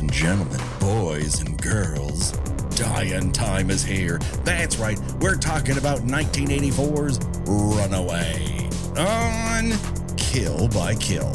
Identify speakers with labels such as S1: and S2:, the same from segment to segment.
S1: And gentlemen, boys and girls, Dying Time is here. That's right, we're talking about 1984's Runaway on Kill by Kill.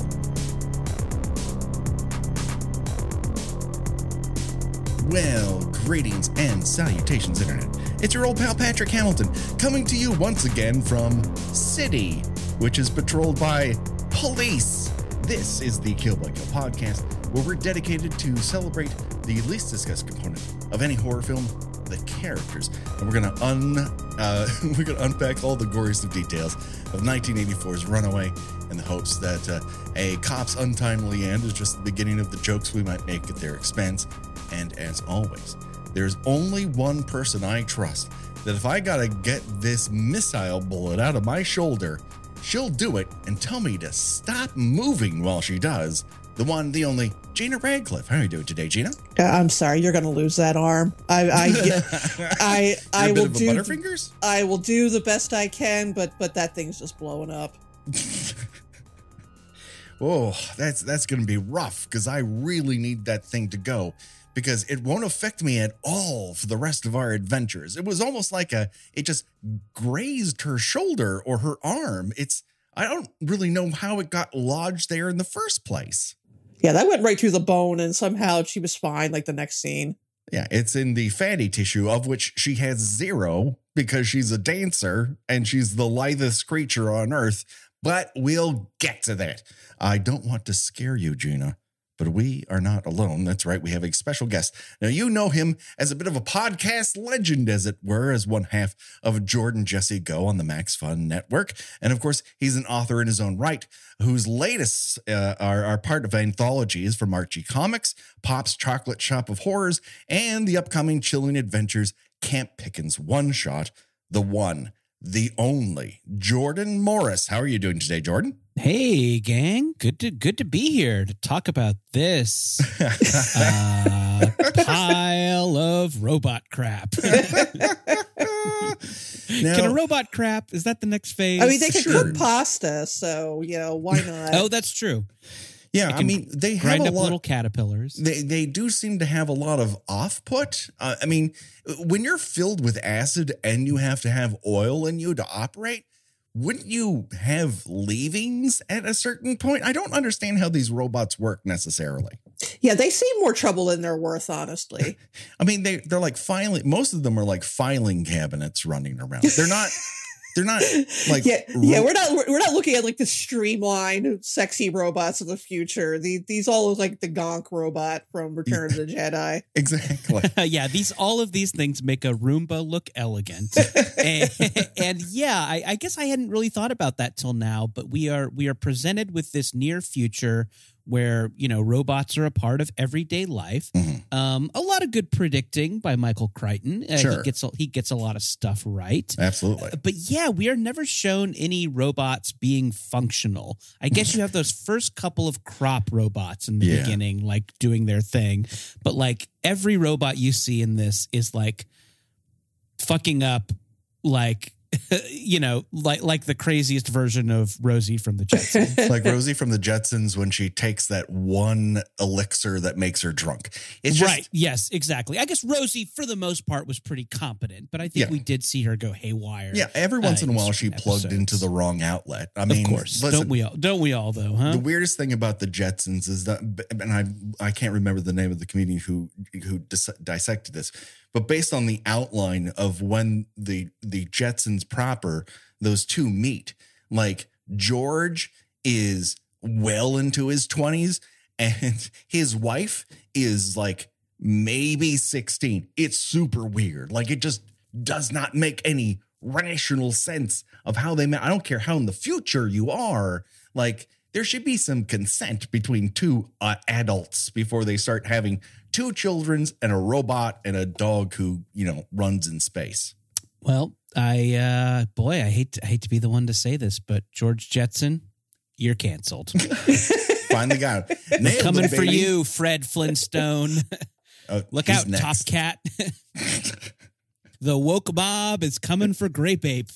S1: Well, greetings and salutations, Internet. It's your old pal Patrick Hamilton coming to you once again from City, which is patrolled by police. This is the Kill by Kill podcast, where we're dedicated to celebrate the least discussed component of any horror film, the characters. And we're gonna un uh, we're gonna unpack all the goriest of details of 1984's Runaway in the hopes that uh, a cop's untimely end is just the beginning of the jokes we might make at their expense. And as always, there's only one person I trust that if I gotta get this missile bullet out of my shoulder, she'll do it and tell me to stop moving while she does. The one, the only, Gena Radcliffe. How are you doing today, Gina?
S2: Uh, I'm sorry, you're going to lose that arm. I, I, I, I
S1: You're a bit
S2: will do.
S1: Butterfingers?
S2: I will do the best I can, but but that thing's just blowing up.
S1: Oh, that's that's gonna be rough because I really need that thing to go because it won't affect me at all for the rest of our adventures. It was almost like a it just grazed her shoulder or her arm. It's I don't really know how it got lodged there in the first place.
S2: Yeah, that went right through the bone, and somehow she was fine. Like the next scene.
S1: Yeah, it's in the fatty tissue of which she has zero because she's a dancer and she's the lithest creature on earth. But we'll get to that. I don't want to scare you, Gena, but we are not alone. That's right. We have a special guest. Now, you know him as a bit of a podcast legend, as it were, as one half of Jordan Jesse Go on the Max Fun Network. And of course, he's an author in his own right, whose latest uh, are, are part of anthologies from Archie Comics, Pop's Chock-lit Shoppe of Horrors, and the upcoming Chilling Adventures Camp Pickens one shot, The One, the Only. Jordan Morris. How are you doing today, Jordan?
S3: Hey, gang! Good to good to be here to talk about this uh, pile of robot crap.
S1: Now-
S3: Can a robot crap? Is that the next phase?
S2: I mean, they could
S1: Sure.
S2: cook pasta, so you know why not?
S3: oh, that's true.
S1: Yeah, I mean, they have a
S3: up
S1: lot.
S3: little caterpillars.
S1: they they do seem to have a lot of off put. Uh, I mean, when you're filled with acid and you have to have oil in you to operate, wouldn't you have leavings at a certain point? I don't understand how these robots work necessarily.
S2: yeah, they seem more trouble than they're worth, honestly.
S1: I mean, they they're like filing. Most of them are like filing cabinets running around. They're not. They're not like
S2: yeah, yeah, we're not we're not looking at like the streamlined, sexy robots of the future. The, these all look like the Gonk robot from Return of the Jedi.
S1: exactly.
S3: yeah, these all of these things make a Roomba look elegant, and, and yeah, I, I guess I hadn't really thought about that till now. But we are we are presented with this near future where you know robots are a part of everyday life.
S1: Mhm.
S3: Um, a lot of good predicting by Michael Crichton. Uh,
S1: Sure.
S3: He gets a, he gets a lot of stuff right.
S1: Absolutely.
S3: But yeah, we are never shown any robots being functional. I guess you have those first couple of crop robots in the
S1: Yeah.
S3: beginning, like doing their thing. But like every robot you see in this is like fucking up, like you know, like like the craziest version of Rosie from the Jetsons.
S1: like Rosie from the Jetsons when she takes that one elixir that makes her drunk. It's just
S3: right? Yes, exactly. I guess Rosie, for the most part, was pretty competent, but I think
S1: Yeah.
S3: we did see her go haywire.
S1: Yeah, every once
S3: uh,
S1: in a while she
S3: certain
S1: plugged
S3: episodes.
S1: into the wrong outlet. I mean,
S3: of course,
S1: listen,
S3: don't we all? Don't we all though? Huh?
S1: The weirdest thing about the Jetsons is that, and I I can't remember the name of the comedian who who dis- dissected this, but based on the outline of when the the Jetsons proper those two meet, like George is well into his twenties, and his wife is like maybe sixteen. It's super weird. Like it just does not make any rational sense of how they met. I don't care how in the future you are. Like there should be some consent between two uh, adults before they start having two children's and a robot and a dog who you know runs in space.
S3: Well, I uh boy, I hate to, I hate to be the one to say this, but George Jetson, you're canceled.
S1: Finally got it. Nailed
S3: Coming
S1: it,
S3: for you, Fred Flintstone.
S1: Oh,
S3: Look out,
S1: next.
S3: Top Cat. the woke Bob is coming for Grape Ape.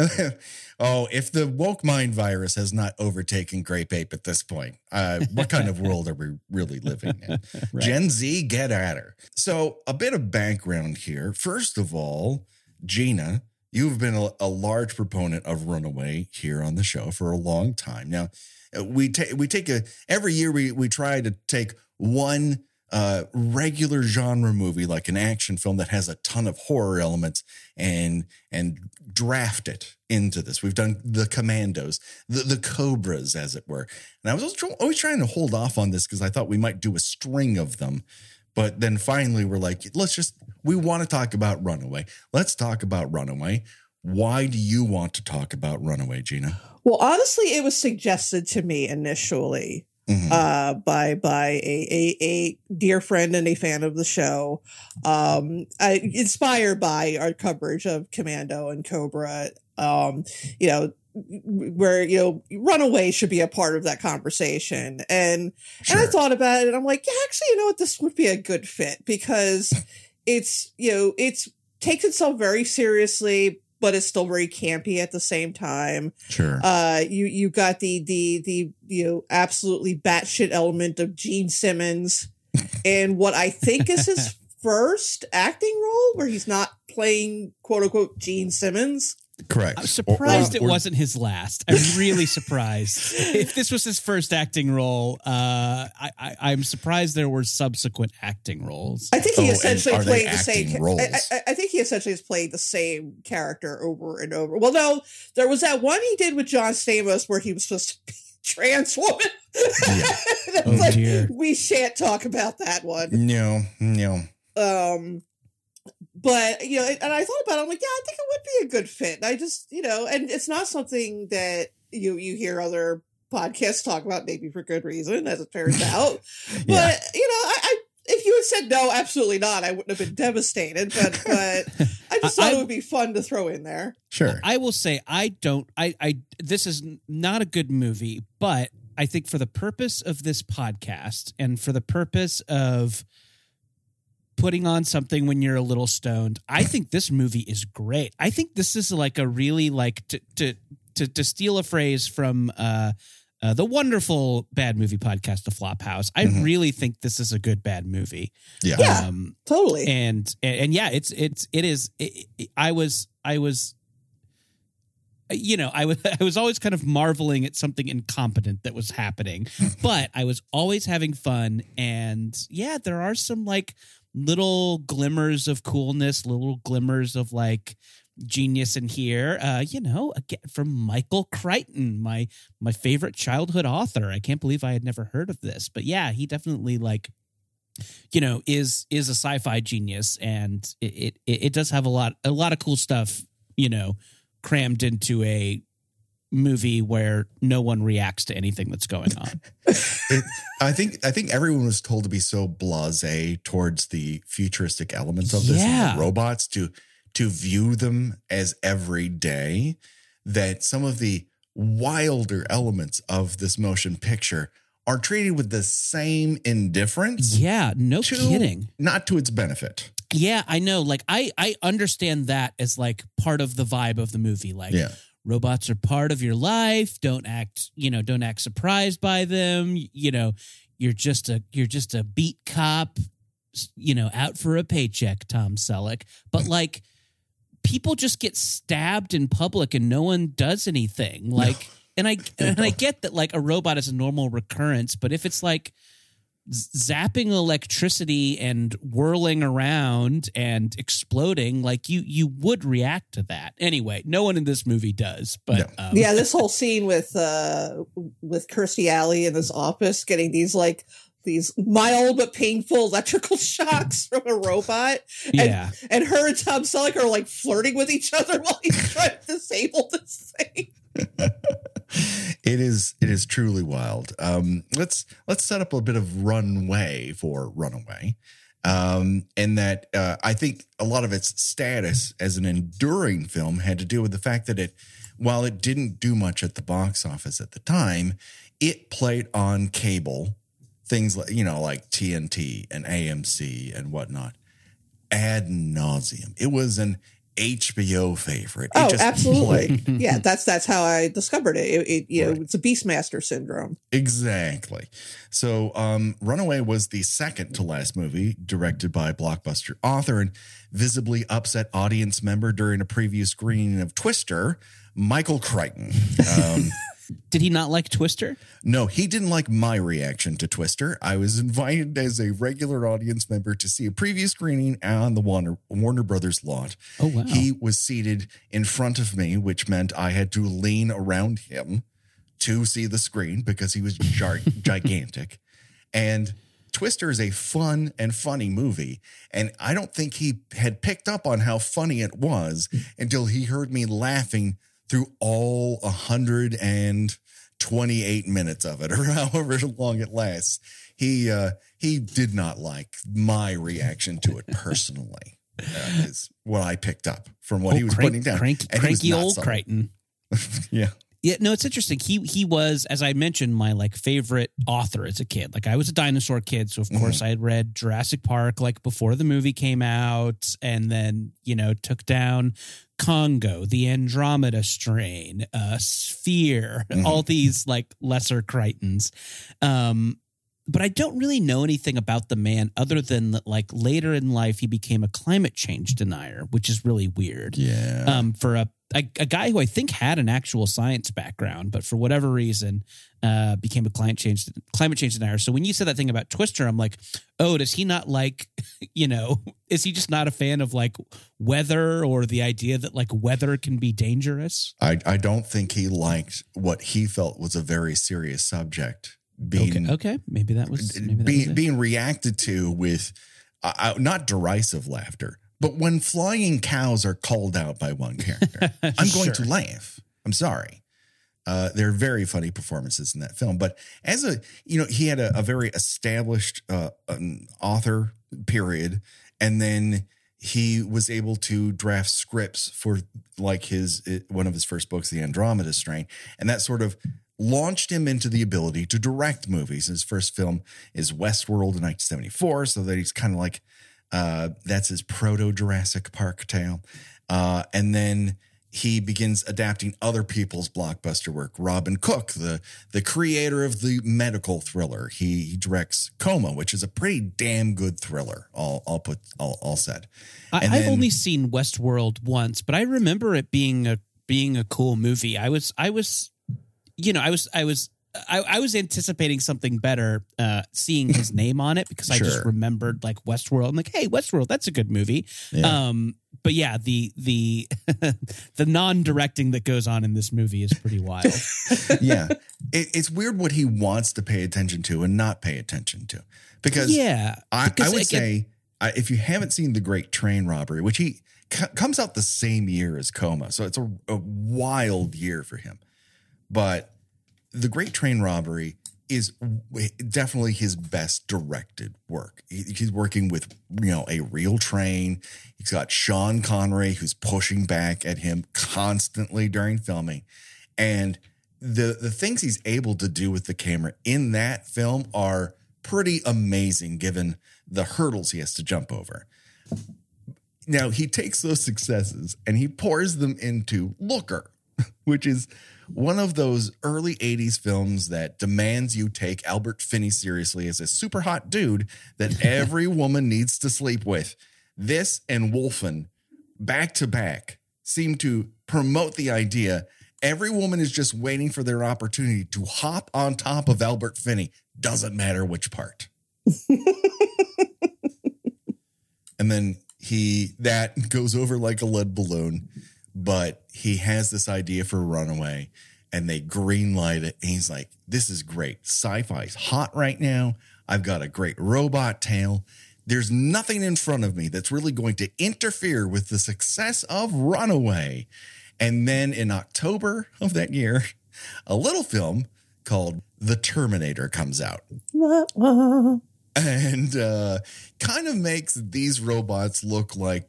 S1: Oh, if the woke mind virus has not overtaken Grape Ape at this point, uh, what kind of world are we really living in?
S3: Right.
S1: Gen Z, get at her. So, a bit of background here. First of all, Gena, you've been a, a large proponent of Runaway here on the show for a long time. Now, uh, we take we take a every year we we try to take one uh, regular genre movie like an action film that has a ton of horror elements and and draft it into this. We've done the Commandos, the the Cobras, as it were. And I was always trying to hold off on this because I thought we might do a string of them. But then finally, we're like, let's just, we want to talk about Runaway. Let's talk about Runaway. Why do you want to talk about Runaway, Gena?
S2: Well, honestly, it was suggested to me initially
S1: Mhm.
S2: uh, by by a, a a dear friend and a fan of the show, um, I, inspired by our coverage of Commando and Cobra. Um, you know, where you know Runaway should be a part of that conversation, and and I thought about it, and I'm like, yeah, actually, you know what, this would be a good fit because it's you know it's takes itself very seriously, but it's still very campy at the same time
S1: Sure.
S2: uh you you got the the the you know absolutely batshit element of Gene Simmons and what I think is his first acting role where he's not playing quote unquote Gene Simmons.
S1: Correct.
S3: I'm surprised
S1: Or-
S3: it
S1: or-
S3: wasn't his last. I'm really surprised. if this was his first acting role, uh, I, I, I'm surprised there were subsequent acting roles.
S2: I think he
S1: Oh,
S2: essentially
S1: are they
S2: played the same.
S1: roles?
S2: I, I, I think he essentially has played the same character over and over. Well, no, there was that one he did with John Stamos where he was just a trans woman. That's
S3: Oh,
S2: like,
S3: dear.
S2: we shan't talk about that one.
S1: No, no.
S2: um but you know and i thought about it i'm like yeah i think it would be a good fit i just you know and it's not something that you you hear other podcasts talk about maybe for good reason as it turns out but you know I, I if you had said no absolutely not i wouldn't have been devastated but but i just thought
S3: I-
S2: it would be fun to throw in there
S1: Sure.
S3: I will say I don't. I. I. This is not a good movie, but I think for the purpose of this podcast and for the purpose of putting on something when you're a little stoned, I think this movie is great. I think this is like a really like to to to, to steal a phrase from. uh uh, the wonderful bad movie podcast, The Flophouse. I
S1: Mhm.
S3: really think this is a good bad movie.
S1: yeah.
S2: Yeah.
S3: Um,
S2: totally
S3: and and, and yeah it's it's it is it, it- i was i was you know I was i was always kind of marveling at something incompetent that was happening but i was always having fun and yeah there are some like little glimmers of coolness little glimmers of like genius in here uh you know again from michael crichton my my favorite childhood author i can't believe i had never heard of this but yeah he definitely like you know is is a sci-fi genius and it, it it does have a lot a lot of cool stuff you know crammed into a movie where no one reacts to anything that's going on
S1: It, I think I think everyone was told to be so blasé towards the futuristic elements of this
S3: Yeah.
S1: robots to to view them as everyday that some of the wilder elements of this motion picture are treated with the same indifference
S3: yeah no
S1: to
S3: kidding.
S1: not to its benefit.
S3: yeah i know. Like i i understand that as like part of the vibe of the movie. Like
S1: Yeah.
S3: robots are part of your life. Don't act you know don't act surprised by them. You know you're just a you're just a beat cop you know out for a paycheck tom selleck. But like people just get stabbed in public and no one does anything like and i and i get that like a robot is a normal recurrence but if it's like zapping electricity and whirling around and exploding like you you would react to that. Anyway no one in this movie does but
S1: No.
S3: um,
S2: yeah this whole scene with uh with kirstie alley in his office getting these like these mild but painful electrical shocks from a robot
S3: yeah
S2: and her and Tom Selleck are like flirting with each other while he's trying to disable this thing.
S1: it is it is truly wild. Um, let's let's set up a bit of runway for Runaway. Um, and that uh, I think a lot of its status as an enduring film had to do with the fact that it, while it didn't do much at the box office at the time, it played on cable things like you know like TNT and AMC and whatnot ad nauseum. It was an HBO favorite. It
S2: Oh,
S1: just
S2: absolutely.
S1: played.
S2: yeah, that's that's how I discovered it. It, it you know, it's a Beastmaster syndrome.
S1: Exactly. So, um, Runaway was the second to last movie directed by blockbuster author and visibly upset audience member during a preview screening of Twister, Michael Crichton. Um,
S3: Did he not like Twister?
S1: no, he didn't like my reaction to Twister. I was invited as a regular audience member to see a preview screening on the Warner, Warner Brothers lot.
S3: Oh wow.
S1: He was seated in front of me, which meant I had to lean around him to see the screen because he was gigantic. And Twister is a fun and funny movie. And I don't think he had picked up on how funny it was until he heard me laughing through all 128 minutes of it or however long it lasts. He uh, he did not like my reaction to it personally. Uh, is what I picked up from what
S3: Oh,
S1: he was
S3: crank-
S1: putting down.
S3: cranky,
S1: And he was
S3: cranky old. Crichton.
S1: Yeah.
S3: Yeah, no, it's interesting. He he was, as I mentioned, my like favorite author as a kid. Like I was a dinosaur kid, so of
S1: Mm-hmm.
S3: course I had read Jurassic Park like before the movie came out, and then you know took down Congo, the Andromeda Strain, uh, Sphere,
S1: Mhm.
S3: all these like lesser Crichtons. Um, but I don't really know anything about the man other than that, like later in life he became a climate change denier, which is really weird
S1: Yeah.
S3: um, for a, a a guy who I think had an actual science background, but for whatever reason, uh, became a climate change climate change denier. So when you said that thing about Twister, I'm like, oh, does he not like, you know, is he just not a fan of like weather or the idea that like weather can be dangerous?
S1: I, I don't think he liked what he felt was a very serious subject being
S3: okay, okay, maybe that was maybe that
S1: being,
S3: was
S1: being reacted to with uh, uh, not derisive laughter, but when flying cows are called out by one character, I'm going to laugh. I'm sorry. Uh, there are very funny performances in that film, but as a you know, he had a, a very established uh, author period, and then he was able to draft scripts for like his uh, one of his first books, The Andromeda Strain, and that sort of launched him into the ability to direct movies. His first film is Westworld in 1974, so that he's kind of like uh, that's his proto Jurassic Park tale, uh, and then he begins adapting other people's blockbuster work. Robin Cook, the the creator of the medical thriller, he, he directs Coma, which is a pretty damn good thriller. All all put all, all said.
S3: I, I've only seen Westworld once, but I remember it being a being a cool movie. I was I was you know, I was I was I, I was anticipating something better uh seeing his name on it because I just remembered like Westworld. I'm like, hey, Westworld, that's a good movie.
S1: Yeah.
S3: Um but yeah, the the the non-directing that goes on in this movie is pretty wild.
S1: yeah, it, it's weird what he wants to pay attention to and not pay attention to, because
S3: yeah.
S1: I, I would say I, if you haven't seen the Great Train Robbery, which he c- comes out the same year as Coma, so it's a, a wild year for him. But the Great Train Robbery is definitely his best directed work. He's working with you know a real train. He's got Sean Connery who's pushing back at him constantly during filming, and the the things he's able to do with the camera in that film are pretty amazing given the hurdles he has to jump over. Now he takes those successes and he pours them into Looker, which is one of those early 80s films that demands you take Albert Finney seriously as a super hot dude that every woman needs to sleep with. This and Wolfen, back to back, seem to promote the idea every woman is just waiting for their opportunity to hop on top of Albert Finney, doesn't matter which part. and then he that goes over like a lead balloon but he has this idea for runaway and they green light it and he's like this is great. Sci-fi's hot right now. I've got a great robot tale. There's nothing in front of me that's really going to interfere with the success of runaway. And then in october of that year a little film called the terminator comes out. And uh, kind of makes these robots look like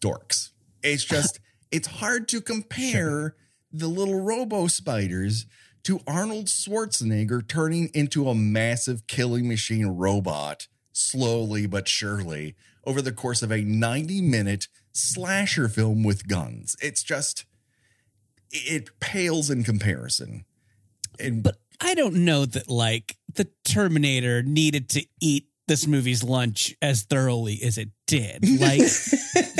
S1: dorks. It's just, it's hard to compare the little robo spiders to Arnold Schwarzenegger turning into a massive killing machine robot slowly but surely over the course of a 90 minute slasher film with guns. It's just it pales in comparison. And
S3: But I don't know that like the Terminator needed to eat this movie's lunch as thoroughly as it did. Like,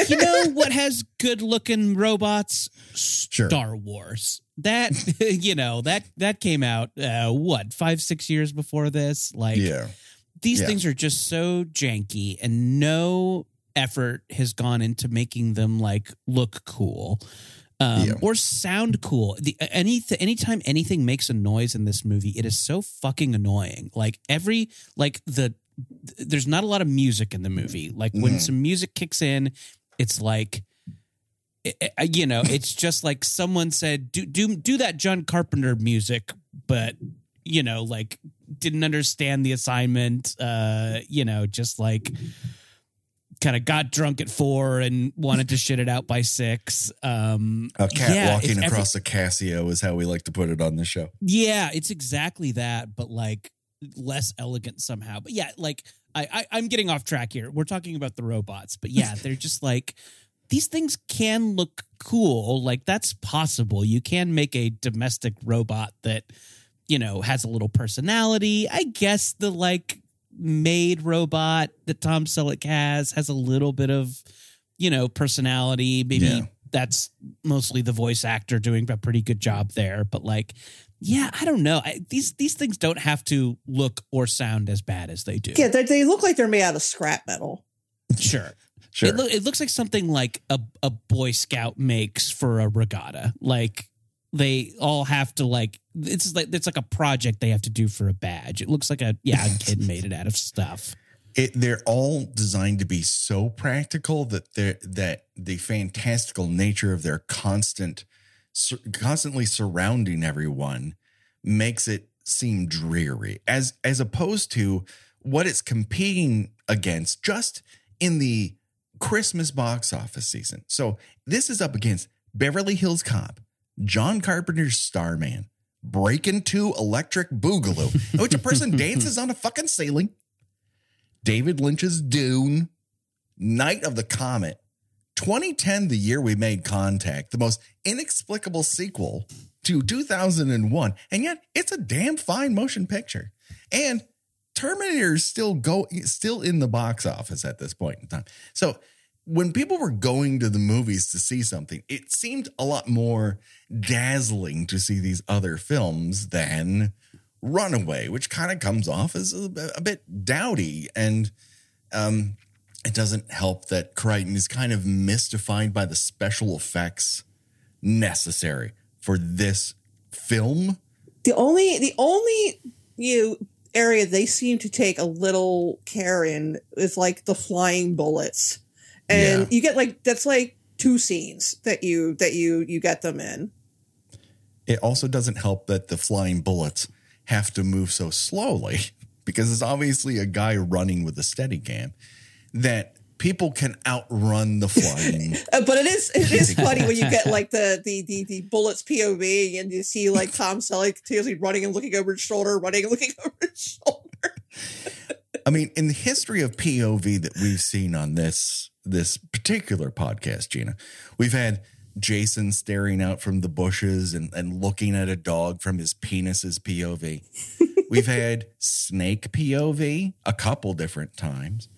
S3: you know what has good looking robots?
S1: Sure.
S3: Star Wars. That you know that that came out uh, what five six years before this. Like,
S1: yeah.
S3: these
S1: Yeah.
S3: things are just so janky, and no effort has gone into making them like look cool. Um,
S1: Yeah.
S3: or sound cool. The any anytime anything makes a noise in this movie, it is so fucking annoying. Like every like the there's not a lot of music in the movie. Like when
S1: Mhm.
S3: some music kicks in, it's like it- it- you know, it's just like someone said, "Do do do that John Carpenter music," but you know, like didn't understand the assignment. Uh, you know, just like kind of got drunk at four and wanted to shit it out by six. Um,
S1: A cat
S3: yeah,
S1: walking
S3: it's every-
S1: across a Casio is how we like to put it on the show.
S3: yeah, it's exactly that, but like less elegant somehow. But yeah, like I, I I'm getting off track here. We're talking about the robots, but yeah, they're just like these things can look cool. Like that's possible. You can make a domestic robot that you know has a little personality. I guess the like maid robot that Tom Selleck has has a little bit of you know personality. Maybe
S1: Yeah.
S3: that's mostly the voice actor doing a pretty good job there. But like, yeah, I don't know. I, these these things don't have to look or sound as bad as they do.
S2: Yeah, they, they look like they're made out of scrap metal.
S3: Sure.
S1: Sure.
S3: It, loo- it looks like something like a, a Boy Scout makes for a regatta. Like they all have to like it's like it's like a project they have to do for a badge. It looks like a yeah a kid made it out of stuff.
S1: it, they're all designed to be so practical that they're that the fantastical nature of their constant sur- constantly surrounding everyone makes it seem dreary as as opposed to what it's competing against just in the Christmas box office season. So this is up against Beverly Hills Cop, John Carpenter's Starman, Breakin' 2 Electric Boogaloo, in which a person dances on a fucking ceiling. David Lynch's Dune, Night of the Comet, 2010, the year we made contact, the most inexplicable sequel to 2001. And yet it's a damn fine motion picture. And Terminator still go still in the box office at this point in time. So when people were going to the movies to see something, it seemed a lot more dazzling to see these other films than Runaway, which kind of comes off as a, a bit dowdy. And um, it doesn't help that Crichton is kind of mystified by the special effects necessary for this film.
S2: The only the only you know, area they seem to take a little care in is like the flying bullets, and
S1: Yeah.
S2: you get like that's like two scenes that you that you you get them in.
S1: It also doesn't help that the flying bullets have to move so slowly because it's obviously a guy running with a Steadicam that people can outrun the flying.
S2: Uh, but it is it is funny when you get like the the the, the bullets POV and you see like Tom Selleck seriously running and looking over his shoulder, running and looking over his shoulder.
S1: I mean, in the history of POV that we've seen on this this particular podcast, Gena, we've had Jason staring out from the bushes and, and looking at a dog from his penis's POV. we've had snake POV a couple different times.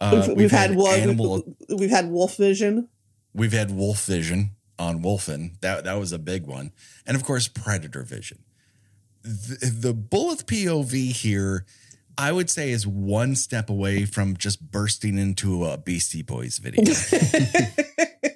S1: Uh,
S2: we've, we've, had, one.
S1: animal.
S2: We've had wolf vision.
S1: We've had wolf vision on Wolfen. That that was a big one, and of course predator vision. The, the bullet POV here, I would say, is one step away from just bursting into a Beastie Boys video.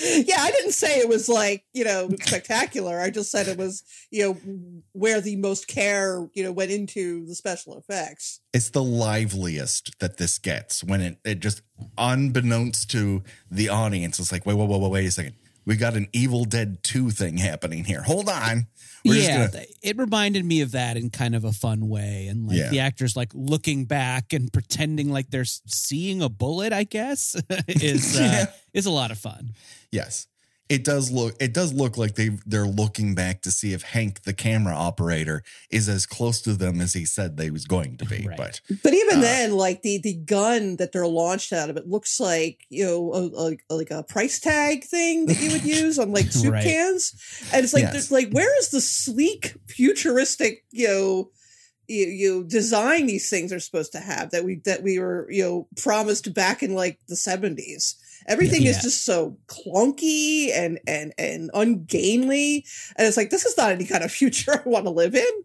S2: yeah, I didn't say it was like, you know, spectacular. I just said it was, you know, where the most care, you know, went into the special effects.
S1: it's the liveliest that this gets when it, it just unbeknownst to the audience, it's like, wait, wait, wait, wait, wait a second. We got an Evil Dead 2 thing happening here. Hold on. We're
S3: yeah,
S1: gonna-
S3: it reminded me of that in kind of a fun way, and like
S1: Yeah.
S3: the actors like looking back and pretending like they're seeing a bullet. I guess is uh,
S1: Yeah.
S3: is a lot of fun.
S1: Yes. It does look it does look like they they're looking back to see if Hank the camera operator is as close to them as he said they was going to be
S3: Right.
S1: but
S2: But even
S1: Uh,
S2: then, like the the gun that they're launched out of it looks like you know a, a, like a price tag thing that you would use on like soup
S3: Right.
S2: cans, and it's like
S1: Yes.
S2: there's like where is the sleek futuristic you know you, you design these things are supposed to have that we that we were you know promised back in like the seventies. Everything is just so clunky and and and ungainly, and it's like this is not any kind of future I want to live in.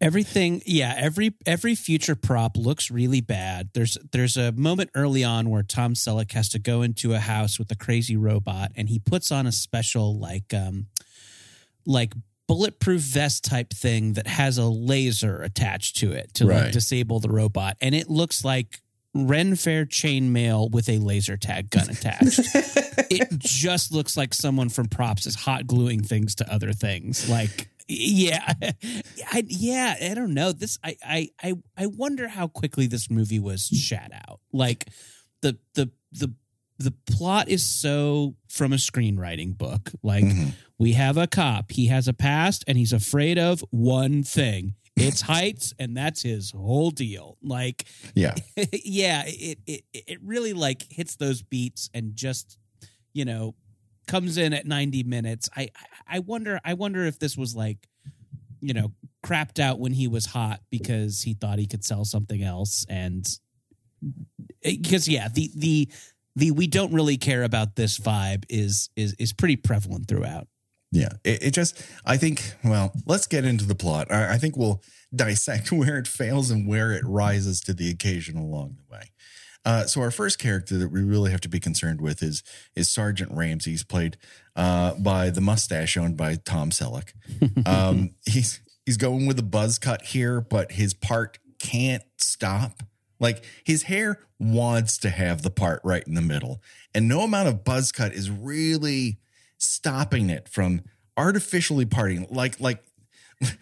S3: Everything, yeah, every every future prop looks really bad. There's there's a moment early on where Tom Selleck has to go into a house with a crazy robot, and he puts on a special like um like bulletproof vest type thing that has a laser attached to it to like disable the robot, and it looks like Ren Fair chainmail with a laser tag gun attached. it just looks like someone from props is hot gluing things to other things. Like, yeah, I, yeah, I don't know. This, I, I, I, I wonder how quickly this movie was shat out. Like, the, the, the, the plot is so from a screenwriting book. Like,
S1: Mhm.
S3: we have a cop. He has a past, and he's afraid of one thing. It's heights, and that's his whole deal. Like,
S1: yeah
S3: yeah, it, it it really like hits those beats and just you know comes in at 90 minutes. I I wonder I wonder if this was like you know crapped out when he was hot because he thought he could sell something else and eh, because yeah, the the the we don't really care about this vibe is is is pretty prevalent throughout.
S1: Yeah, it, it just, I think, well, let's get into the plot. I, I think we'll dissect where it fails and where it rises to the occasion along the way. Uh, so our first character that we really have to be concerned with is is Sergeant Ramsey. He's played uh, by the mustache owned by Tom Selleck. Um, he's he's going with a buzz cut here, but his part can't stop. Like his hair wants to have the part right in the middle, and no amount of buzz cut is really stopping it from artificially parting. Like like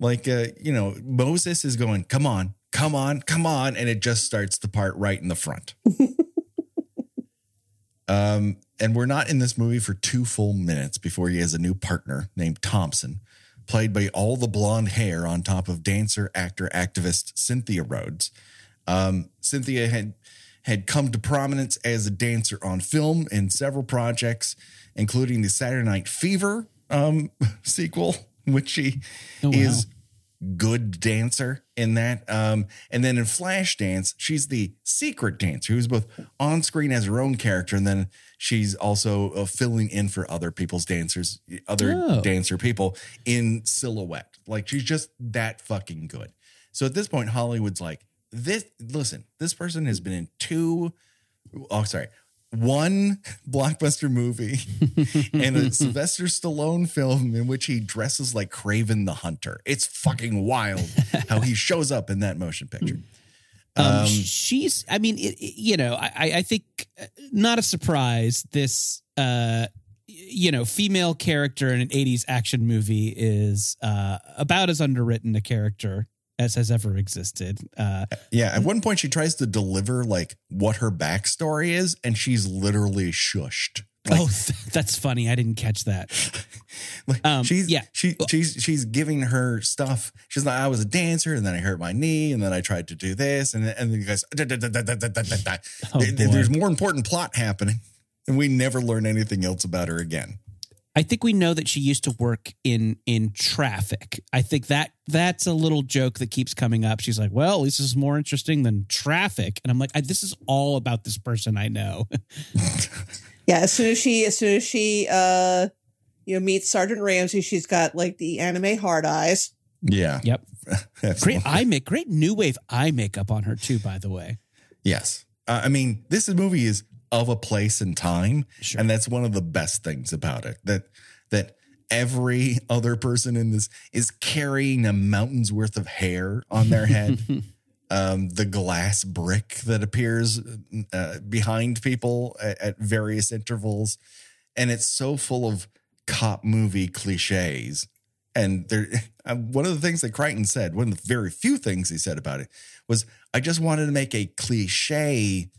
S1: like uh, you know Moses is going, come on, come on, come on, and it just starts to part right in the front. um, and we're not in this movie for two full minutes before he has a new partner named Thompson, played by all the blonde hair on top of dancer, actor, activist Cynthia Rhodes. Um, Cynthia had had come to prominence as a dancer on film in several projects, including the Saturday Night Fever um, sequel, which she
S3: Oh, wow.
S1: is good dancer in that. Um, and then in Flashdance, she's the secret dancer who's both on screen as her own character, and then she's also uh, filling in for other people's dancers, other
S3: Oh.
S1: dancer people in silhouette. Like she's just that fucking good. So at this point, Hollywood's like, this. Listen, this person has been in two. Oh, sorry. One blockbuster movie and a Sylvester Stallone film in which he dresses like Kraven the Hunter. It's fucking wild how he shows up in that motion picture.
S3: Um,
S1: Um,
S3: she's, I mean, it, it- you know, I, I- think uh, not a surprise. This, uh, you know, female character in an '80s action movie is uh, about as underwritten a character as has ever existed. Uh,
S1: yeah, at one point she tries to deliver like what her backstory is, and she's literally shushed. Like,
S3: oh, that's funny. I didn't catch that.
S1: like
S3: um,
S1: she's
S3: yeah.
S1: She she's she's giving her stuff. She's like, I was a dancer, and then I hurt my knee, and then I tried to do this, and and then you guys. Da, da, da,
S3: oh,
S1: there, there's more important plot happening, and we never learn anything else about her again.
S3: I think we know that she used to work in in traffic. I think that that's a little joke that keeps coming up. She's like, "Well, at least this is more interesting than traffic," and I'm like, I, "This is all about this person I know."
S2: Yeah, as soon as she as soon as she uh you know meets Sergeant Ramsey, she's got like the anime hard eyes.
S1: Yeah.
S3: Yep. Great eye make, great new wave eye makeup on her too. By the way,
S1: Yes. Uh, I mean, this movie is of a place and time,
S3: Sure.
S1: and that's one of the best things about it. That that every other person in this is carrying a mountain's worth of hair on their head. um, the glass brick that appears uh, behind people at, at various intervals, and it's so full of cop movie cliches. And there, uh, one of the things that Crichton said, one of the very few things he said about it, was I just wanted to make a cliche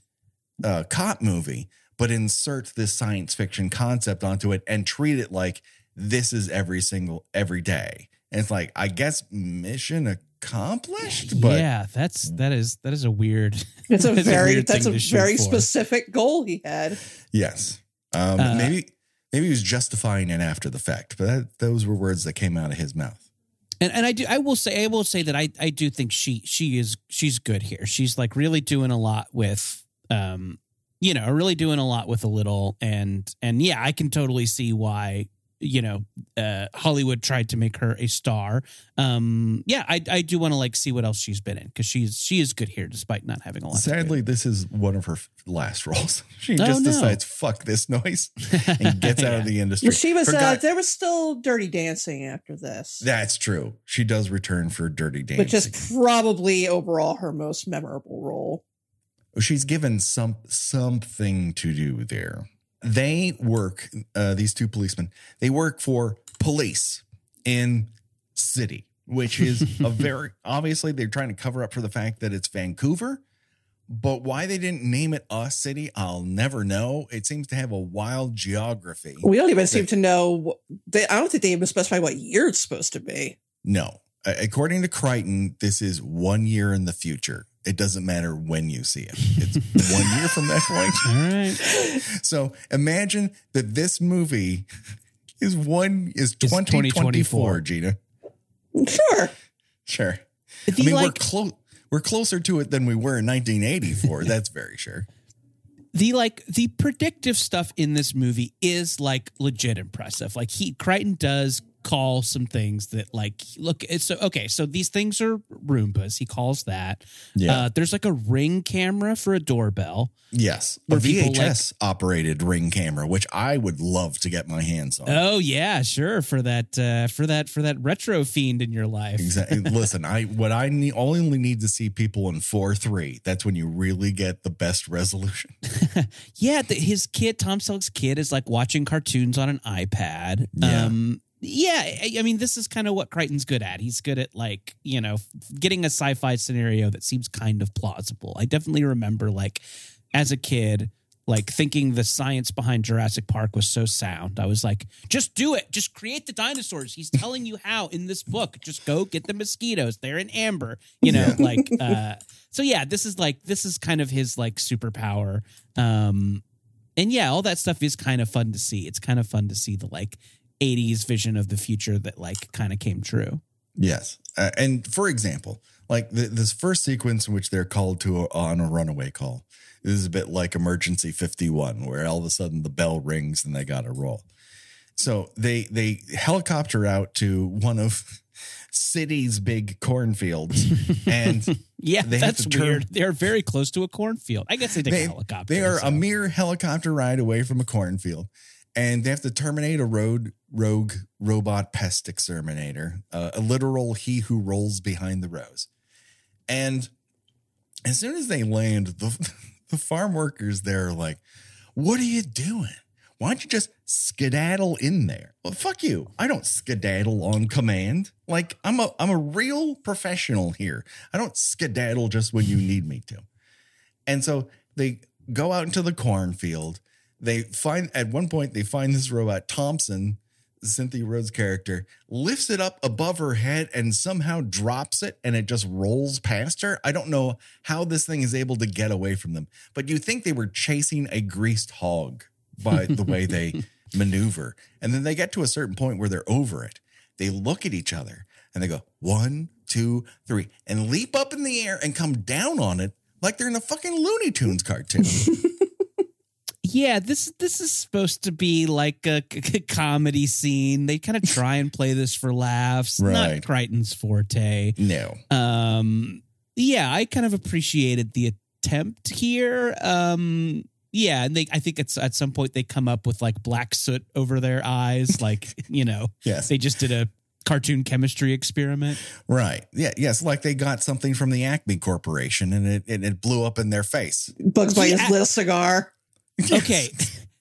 S1: uh, cop movie, but insert this science fiction concept onto it and treat it like this is every single every day. And it's like, I guess mission accomplished, but
S3: yeah, that's that is that is a weird.
S2: It's a
S3: that is
S2: very
S3: weird
S2: that's a
S3: thing to
S2: very
S3: for.
S2: specific goal he had.
S1: yes. Um,
S3: Uh,
S1: maybe maybe he was justifying it after the fact, but that, those were words that came out of his mouth.
S3: And and I do I will say I will say that I I do think she she is she's good here. She's like really doing a lot with um you know really doing a lot with a little and and yeah I can totally see why you know uh Hollywood tried to make her a star. Um yeah I I do want to like see what else she's been in because she's she is good here despite not having a lot. to do.
S1: Sadly, this is one of her last roles. She
S3: Oh,
S1: just
S3: no.
S1: decides, fuck this noise, and gets out of the industry.
S2: Well, she was uh, there was still Dirty Dancing after this,
S1: That's true. She does return for Dirty Dancing.
S2: which is probably overall her most memorable role.
S1: She's given some something to do there. They work. Uh, these two policemen. They work for police in city, which is a very obviously they're trying to cover up for the fact that it's Vancouver. But why they didn't name it a city, I'll never know. It seems to have a wild geography.
S2: We don't even seem to know. They, I don't think they even specify what year it's supposed to be.
S1: No. According to Crichton, this is one year in the future. It doesn't matter when you see it. It's one year from that point.
S3: All right.
S1: So imagine that this movie is one is
S3: Is
S1: 2024,
S3: 2024.
S1: Gena.
S2: Sure.
S1: Sure.
S3: The,
S1: I mean, we're close we're closer to it than we were in 1984. That's very sure.
S3: the like the predictive stuff in this movie is like legit impressive. Like he Crichton does call some things that like look it's so okay so these things are roombas he calls that
S1: Yeah.
S3: uh there's like a ring camera for a doorbell
S1: yes. A VHS operated ring camera, which I would love to get my hands on.
S3: oh yeah sure for that uh for that for that retro fiend in your life
S1: Exactly. Listen, I what I need only need to see people in four three. That's when you really get the best resolution.
S3: yeah the, his kid tom selleck's kid is like watching cartoons on an ipad
S1: Yeah.
S3: um yeah I, I mean this is kind of what crichton's good at he's good at like you know getting a sci-fi scenario that seems kind of plausible i definitely remember like as a kid like thinking the science behind Jurassic Park was so sound. I was like, just do it. Just create the dinosaurs. He's telling you how in this book. Just go get the mosquitoes. They're in amber. You know, like uh so yeah, this is like this is kind of his like superpower. Um and yeah, all that stuff is kind of fun to see. It's kind of fun to see the like 80s vision of the future that like kind of came true.
S1: Yes, uh, and for example, like the, this first sequence in which they're called to a, on a runaway call, this is a bit like Emergency Fifty One, where all of a sudden the bell rings and they got to roll. So they they helicopter out to one of city's big cornfields, and
S3: Yeah, that's weird. They're very close to a cornfield. I guess they take
S1: they,
S3: a helicopter.
S1: they are
S3: so.
S1: a mere helicopter ride away from a cornfield, and they have to terminate a road rogue robot pest exterminator, uh, a literal he who rolls behind the rows. And as soon as they land, the the farm workers there are like, "What are you doing? Why don't you just skedaddle in there?" Well, fuck you. I don't skedaddle on command. Like I'm a I'm a real professional here. I don't skedaddle just when you need me to. And so they go out into the cornfield. They find at one point they find this robot Thompson, Cynthia Rhodes' character, lifts it up above her head and somehow drops it and it just rolls past her. I don't know how this thing is able to get away from them, but you think they were chasing a greased hog by the way they maneuver. And then they get to a certain point where they're over it. They look at each other and they go, one, two, three, and leap up in the air and come down on it like they're in a fucking Looney Tunes cartoon.
S3: Yeah, this this is supposed to be like a comedy scene. They kind of try and play this for laughs.
S1: Right.
S3: Not Crichton's forte.
S1: no.
S3: Um, yeah, I kind of appreciated the attempt here. Um, yeah, and they I think it's at some point they come up with like black soot over their eyes, like you know
S1: Yes.
S3: they just did a cartoon chemistry experiment.
S1: Right. Yeah. Yes. Like they got something from the Acme Corporation and it, and it blew up in their face.
S2: Bugs Bunny
S3: Yeah.
S2: has lit a cigar.
S3: Okay.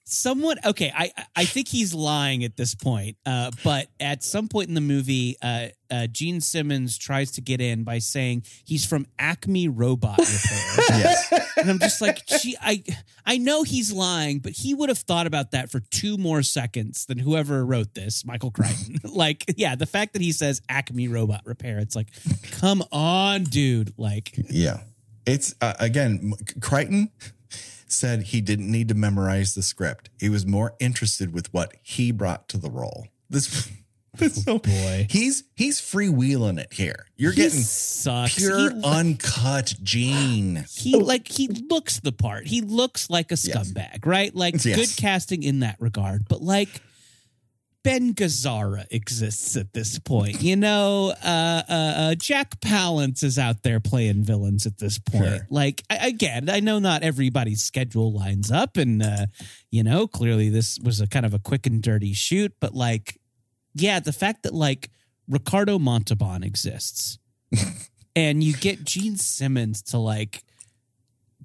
S3: someone okay i i think he's lying at this point uh but at some point in the movie uh uh gene simmons tries to get in by saying he's from acme robot repair
S1: Yes.
S3: and i'm just like gee i i know he's lying but he would have thought about that for two more seconds than whoever wrote this michael crichton like yeah the fact that he says acme robot repair it's like come on dude like
S1: Yeah. It's uh, again, Crichton said he didn't need to memorize the script. He was more interested with what he brought to the role. This, this oh, so,
S3: boy.
S1: he's he's freewheeling it here. You're
S3: he
S1: getting
S3: sucks
S1: pure
S3: He-
S1: uncut Gene.
S3: he like he looks the part. He looks like a
S1: Yes.
S3: scumbag, right? Like
S1: Yes.
S3: good casting in that regard. But like Ben Gazzara exists at this point. You know, uh, uh, uh, Jack Palance is out there playing villains at this point.
S1: Sure.
S3: Like I, again, I know not everybody's schedule lines up, and uh, you know, clearly this was a kind of a quick and dirty shoot. But like, yeah, the fact that like Ricardo Montalban exists and you get Gene Simmons to like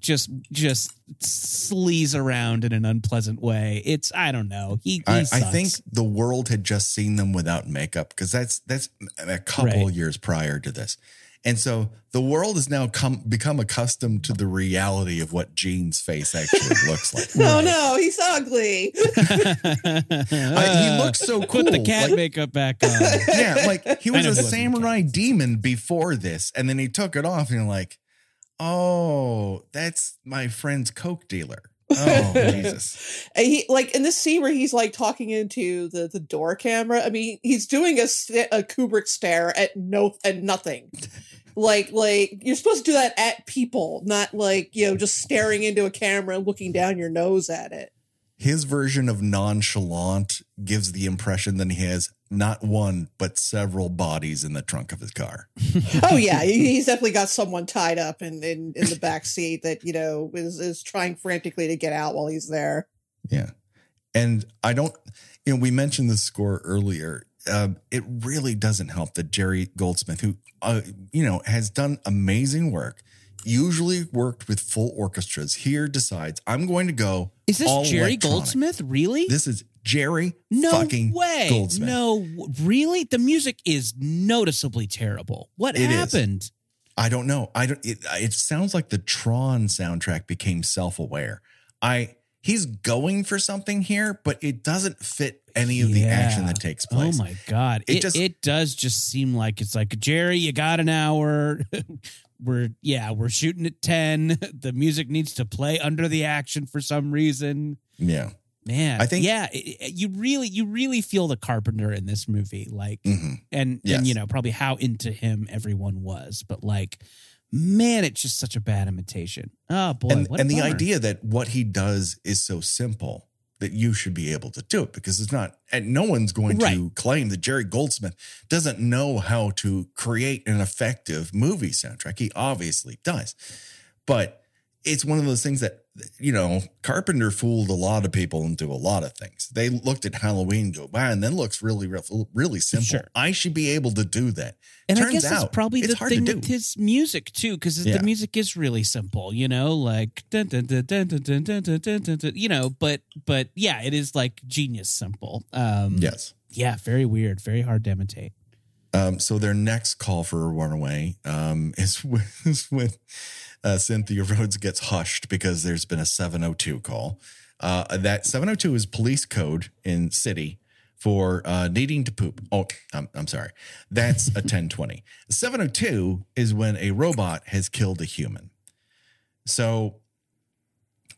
S3: just just sleaze around in an unpleasant way. It's I don't know. He, he
S1: I, I think the world had just seen them without makeup because that's that's a couple
S3: Right.
S1: years prior to this, and so the world has now come become accustomed to the reality of what Gene's face actually looks like.
S2: Oh no, he's ugly.
S1: I- he looks so cool.
S3: Put the cat
S1: like,
S3: makeup back on.
S1: yeah, like he was a samurai demon before this, and then he took it off, and you're like, oh, that's my friend's coke dealer. Oh Jesus!
S2: And he like in this scene where he's like talking into the the door camera. I mean, he's doing a, a Kubrick stare at no at nothing. Like like you're supposed to do that at people, not like you know just staring into a camera and looking down your nose at it.
S1: His version of nonchalant gives the impression that he has not one but several bodies in the trunk of his car.
S2: Oh yeah, he's definitely got someone tied up in in, in the back seat that you know is is trying frantically to get out while he's there.
S1: Yeah. And I don't, you know, we mentioned the score earlier. Um, it really doesn't help that Jerry Goldsmith, who, uh, you know, has done amazing work, usually worked with full orchestras, here decides, I'm going to go.
S3: Is this
S1: all
S3: Jerry
S1: electronic."
S3: Goldsmith? Really?
S1: This is Jerry
S3: no
S1: fucking
S3: way.
S1: Goldsmith.
S3: No, really? The music is noticeably terrible. What
S1: It is.
S3: happened?
S1: I don't know. I don't. It, it sounds like the Tron soundtrack became self-aware. I he's going for something here, but it doesn't fit any of the action that takes oh place.
S3: Oh my god!
S1: It
S3: It,
S1: just-
S3: it does just seem like it's like Jerry, you got an hour. we're yeah, we're shooting at ten. The music needs to play under the action for some reason.
S1: Yeah.
S3: Man,
S1: I think-
S3: yeah, it- it- you really you really feel the Carpenter in this movie, like
S1: hmm
S3: and
S1: Yes.
S3: and you know probably how into him everyone was, but like man, it's just such a bad imitation. Oh boy,
S1: and and the idea that what he does is so simple that you should be able to do it because it's not and no one's going to claim that Jerry Goldsmith doesn't know how to create an effective movie soundtrack. He obviously does. But it's one of those things that you know Carpenter fooled a lot of people into a lot of things. They looked at Halloween go by, and then looks really really simple.
S3: Sure.
S1: I should be able to do that.
S3: And
S1: Turns
S3: I guess
S1: out,
S3: it's probably
S1: it's
S3: the thing with his music too, because
S1: yeah.
S3: the music is really simple. You know, like dun, dun, dun, you know, but but yeah, it is like genius simple. Um,
S1: yes.
S3: Yeah, very weird, very hard to imitate.
S1: Um, so their next call for Runaway um, is with, is with uh, Cynthia Rhodes gets hushed because there's been a 702 call. Uh, that 702 is police code in city for uh, needing to poop. Oh, I'm, I'm sorry. That's a 1020. 702 is when a robot has killed a human. So,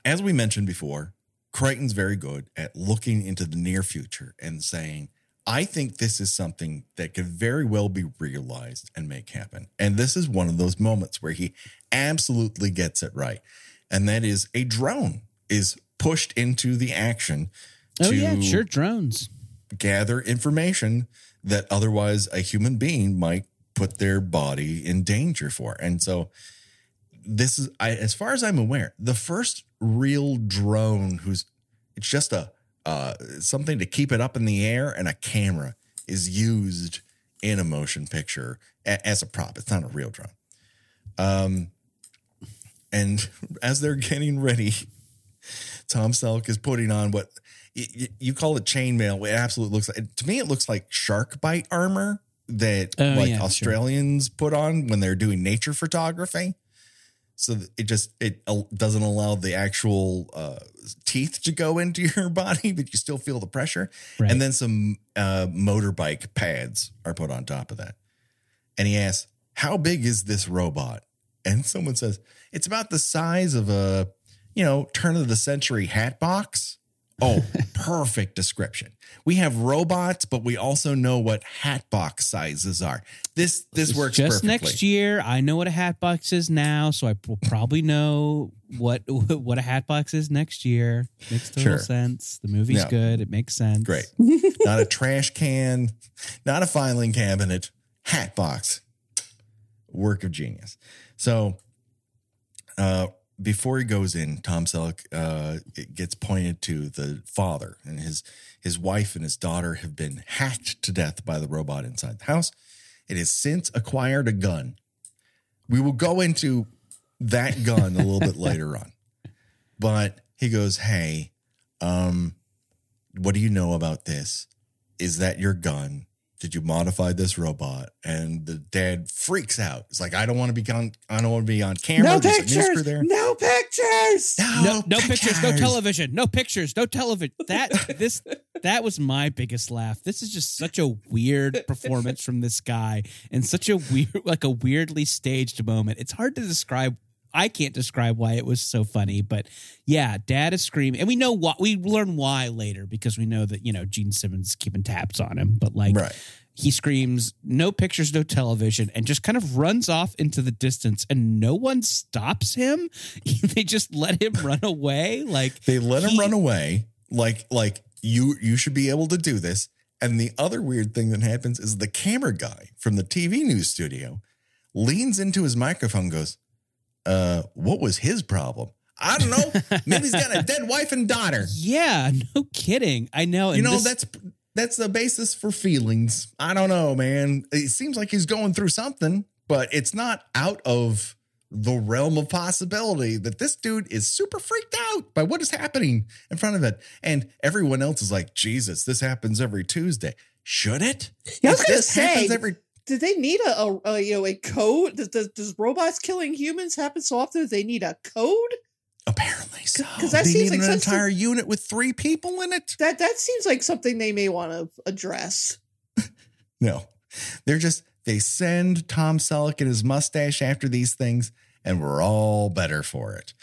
S1: as we mentioned before, Crichton's very good at looking into the near future and saying, I think this is something that could very well be realized and make happen. And this is one of those moments where he absolutely gets it right. And that is a drone is pushed into the action
S3: Oh
S1: to
S3: yeah, sure, drones.
S1: gather information that otherwise a human being might put their body in danger for. And so this is I as far as I'm aware, the first real drone who's it's just a uh something to keep it up in the air and a camera is used in a motion picture a- as a prop. It's not a real drone. Um and as they're getting ready Tom Selleck is putting on what y- y- you call it chainmail. It absolutely looks like to me. It looks like shark bite armor that
S3: Oh,
S1: like
S3: yeah, sure.
S1: Australians put on when they're doing nature photography. So it just it doesn't allow the actual uh, teeth to go into your body, but you still feel the pressure.
S3: Right.
S1: And then some uh, motorbike pads are put on top of that. And he asks, "How big is this robot?" And someone says, "It's about the size of a, you know, turn of the century hat box." Oh, perfect description. We have robots, but we also know what hat box sizes are. This this
S3: It's
S1: works
S3: just
S1: perfectly.
S3: next year. I know what a hat box is now, so I will probably know what what a hat box is next year. Makes total
S1: Sure.
S3: sense. The movie's
S1: Yeah.
S3: good. It makes sense.
S1: Great. not a trash can, not a filing cabinet, hat box. Work of genius. So, uh, before he goes in, Tom Selleck uh, gets pointed to the father and his his wife and his daughter have been hacked to death by the robot inside the house. It has since acquired a gun. We will go into that gun a little bit later on, but he goes, "Hey, um, what do you know about this? Is that your gun? Did you modify this robot? And the dad freaks out. It's like, I don't want to be on, I don't want to be on camera.
S2: No
S1: There's a news crew
S2: pictures.
S1: there.
S2: No pictures.
S3: No, no pictures, no television, no pictures, no television. That this that was my biggest laugh. This is just such a weird performance from this guy, and such a weird, like a weirdly staged moment. It's hard to describe. I can't describe why it was so funny, but yeah, Dad is screaming, and we know what we learn why later because we know that you know Gene Simmons is keeping tabs on him. But like,
S1: Right.
S3: he screams, "No pictures, no television," and just kind of runs off into the distance, and no one stops him. they just let him run away. Like
S1: They let him run away. Like, like you, you should be able to do this. And the other weird thing that happens is the camera guy from the TV news studio leans into his microphone, and goes, uh, what was his problem? I don't know. Maybe he's got a dead wife and daughter.
S3: Yeah, no kidding. I know.
S1: you know
S3: this-
S1: that's that's the basis for feelings i don't know man it seems like he's going through something but it's not out of the realm of possibility that this dude is super freaked out by what is happening in front of it and everyone else is like jesus this happens every tuesday should it
S2: Yeah, I was
S1: If
S2: gonna
S1: this
S2: say,
S1: happens every
S2: Did they need a, a, a you know a code? Does, does, does robots killing humans happen so often that they need a code?
S1: apparently so
S2: 'Cause that
S1: they
S2: seems like
S1: an entire unit with three people in it
S2: That that seems like something they may want to address.
S1: No, they're just they send Tom Selleck and his mustache after these things, and we're all better for it.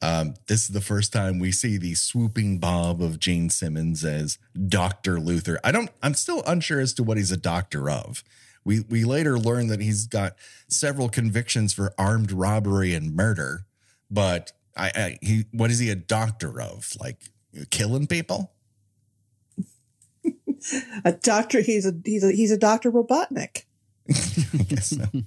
S1: Um, this is the first time we see the swooping bob of Gene Simmons as Doctor Luther. I don't. I'm still unsure as to what he's a doctor of. We we later learn that he's got several convictions for armed robbery and murder, but I, I he what is he a doctor of? Like killing people?
S2: A doctor. He's a he's a he's a Doctor Robotnik.
S1: I guess so.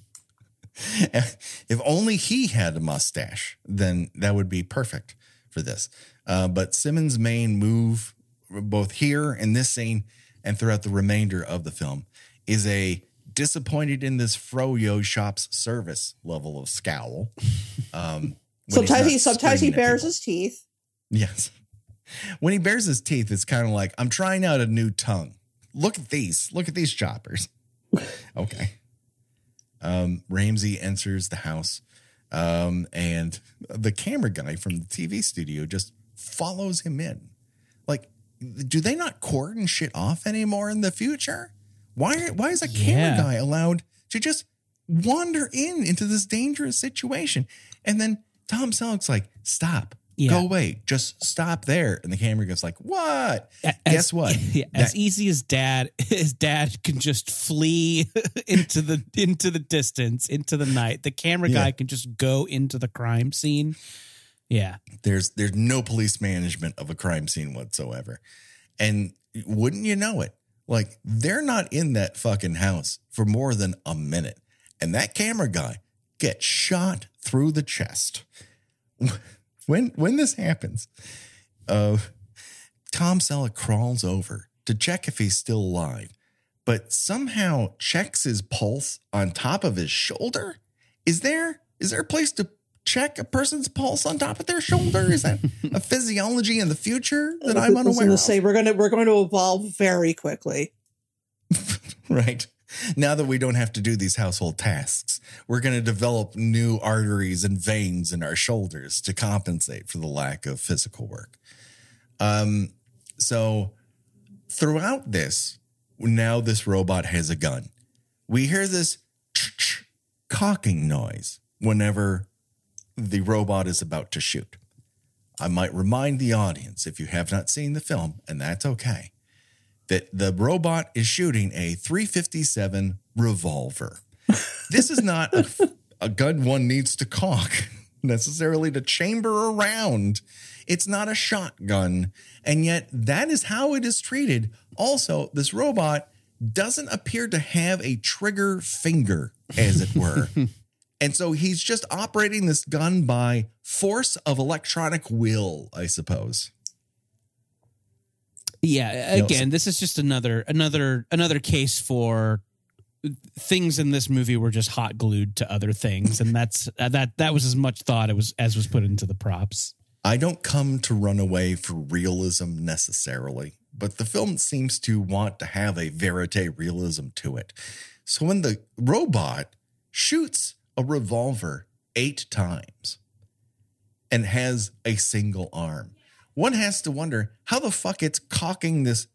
S1: if only he had a mustache, then that would be perfect for this. Uh, but Simmons' main move, both here in this scene and throughout the remainder of the film, is a disappointed in this froyo shop's service level of scowl. Um,
S2: Sometimes he sometimes he bares his teeth.
S1: Yes. When he bares his teeth, it's kind of like, I'm trying out a new tongue. Look at these. Look at these choppers. Okay. Um, Ramsey enters the house, um, and the camera guy from the TV studio just follows him in. Like, do they not cordon shit off anymore in the future? Why? Why is a camera
S3: Yeah.
S1: guy allowed to just wander in into this dangerous situation? And then Tom Selleck's like, "Stop,
S3: Yeah.
S1: go away, just stop there." And the camera goes like, "What?
S3: As-
S1: Guess what?
S3: Yeah, as
S1: That-
S3: easy as dad, his dad can just flee into the into the distance, into the night. The camera guy can just go into the crime scene. Yeah,
S1: There's there's no police management of a crime scene whatsoever. And wouldn't you know it? Like they're not in that fucking house for more than a minute. And that camera guy gets shot through the chest. When when this happens, uh Tom Selleck crawls over to check if he's still alive, but somehow checks his pulse on top of his shoulder. Is there is there a place to check a person's pulse on top of their shoulder? Is that a physiology in the future that I'm unaware of?
S2: say we're gonna we're going to evolve very quickly.
S1: right. Now that we don't have to do these household tasks, we're going to develop new arteries and veins in our shoulders to compensate for the lack of physical work. Um, so throughout this, now this robot has a gun. We hear this cocking noise whenever the robot is about to shoot. I might remind the audience, if you have not seen the film, and that's okay, that the robot is shooting a 357 revolver. This is not a, a gun one needs to cock necessarily to chamber around. It's not a shotgun. And yet, that is how it is treated. Also, this robot doesn't appear to have a trigger finger, as it were. and so he's just operating this gun by force of electronic will, I suppose.
S3: Yeah, again, this is just another another another case for things in this movie were just hot glued to other things and that's uh, that that was as much thought it was as was put into the props.
S1: I don't come to Runaway for realism necessarily, but the film seems to want to have a verite realism to it. So when the robot shoots a revolver eight times and has a single arm, one has to wonder how the fuck it's cocking this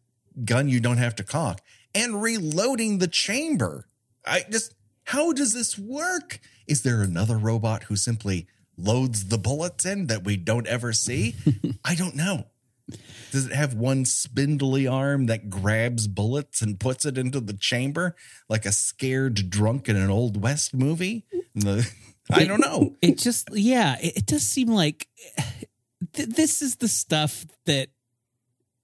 S1: gun you don't have to cock and reloading the chamber. I just, how does this work? Is there another robot who simply loads the bullets in that we don't ever see? I don't know. Does it have one spindly arm that grabs bullets and puts it into the chamber like a scared drunk in an old west movie? The, I don't know.
S3: It just yeah, it, it does seem like th- this is the stuff that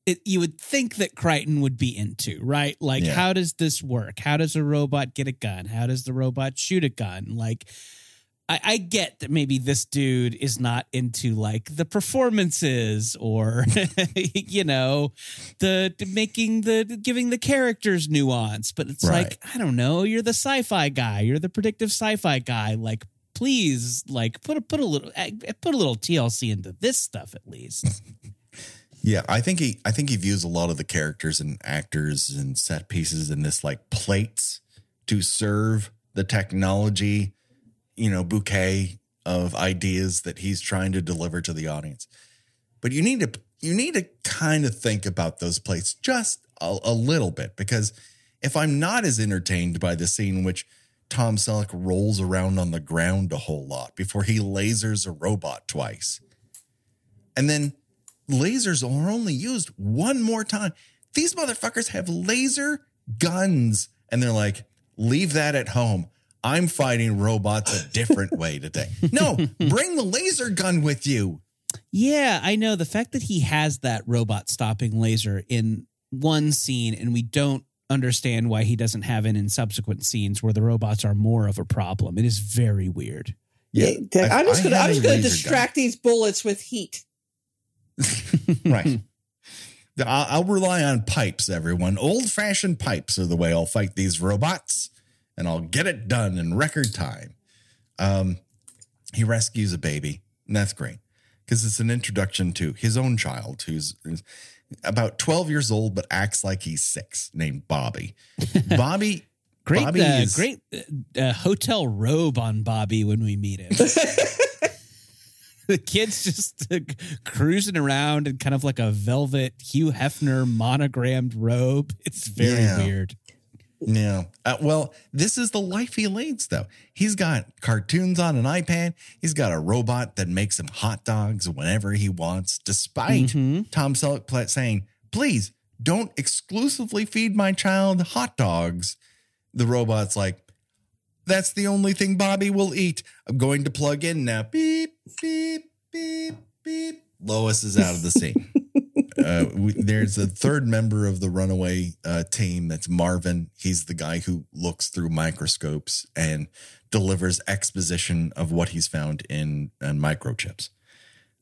S3: it, you would think that Crichton would be into, right? Like,
S1: Yeah.
S3: how does this work? How does a robot get a gun? How does the robot shoot a gun? Like, I, I get that maybe this dude is not into like the performances or, you know, the, the making the giving the characters nuance, but it's
S1: Right.
S3: like I don't know. You're the sci-fi guy. You're the predictive sci-fi guy. Like, please, like put a put a little eh, put a little TLC into this stuff at least.
S1: Yeah, I think he I think he views a lot of the characters and actors and set pieces in this like plates to serve the technology, you know, bouquet of ideas that he's trying to deliver to the audience. But you need to you need to kind of think about those plates just a, a little bit because if I'm not as entertained by the scene in which Tom Selleck rolls around on the ground a whole lot before he lasers a robot twice. And then lasers are only used one more time. These motherfuckers have laser guns. And they're like, leave that at home. I'm fighting robots a different way today. No, bring the laser gun with you.
S3: Yeah, I know. The fact that he has that robot stopping laser in one scene and we don't understand why he doesn't have it in subsequent scenes where the robots are more of a problem. It is very weird.
S2: Yeah,
S1: I-
S2: I'm just gonna I'm just gonna
S1: laser gun.
S2: distract these bullets with heat.
S1: Right. I'll, I'll rely on pipes, everyone. Old fashioned pipes are the way I'll fight these robots, and I'll get it done in record time. Um, he rescues a baby, and that's great because it's an introduction to his own child, who's who's about 12 years old but acts like he's six, named Bobby. Bobby.
S3: Great,
S1: Bobby
S3: uh,
S1: is-
S3: great uh, uh, hotel robe on Bobby when we meet him. the kid's just uh, cruising around in kind of like a velvet Hugh Hefner monogrammed robe. It's very
S1: Yeah.
S3: weird.
S1: Yeah. Uh, well, this is the life he leads, though. He's got cartoons on an iPad. He's got a robot that makes him hot dogs whenever he wants, despite
S3: Mhm.
S1: Tom Selleck saying, please don't exclusively feed my child hot dogs. The robot's like, that's the only thing Bobby will eat. I'm going to plug in now. Beep, beep, beep, beep. Lois is out of the scene. Uh, we, there's a third member of the runaway uh, team that's Marvin. He's the guy who looks through microscopes and delivers exposition of what he's found in, in microchips.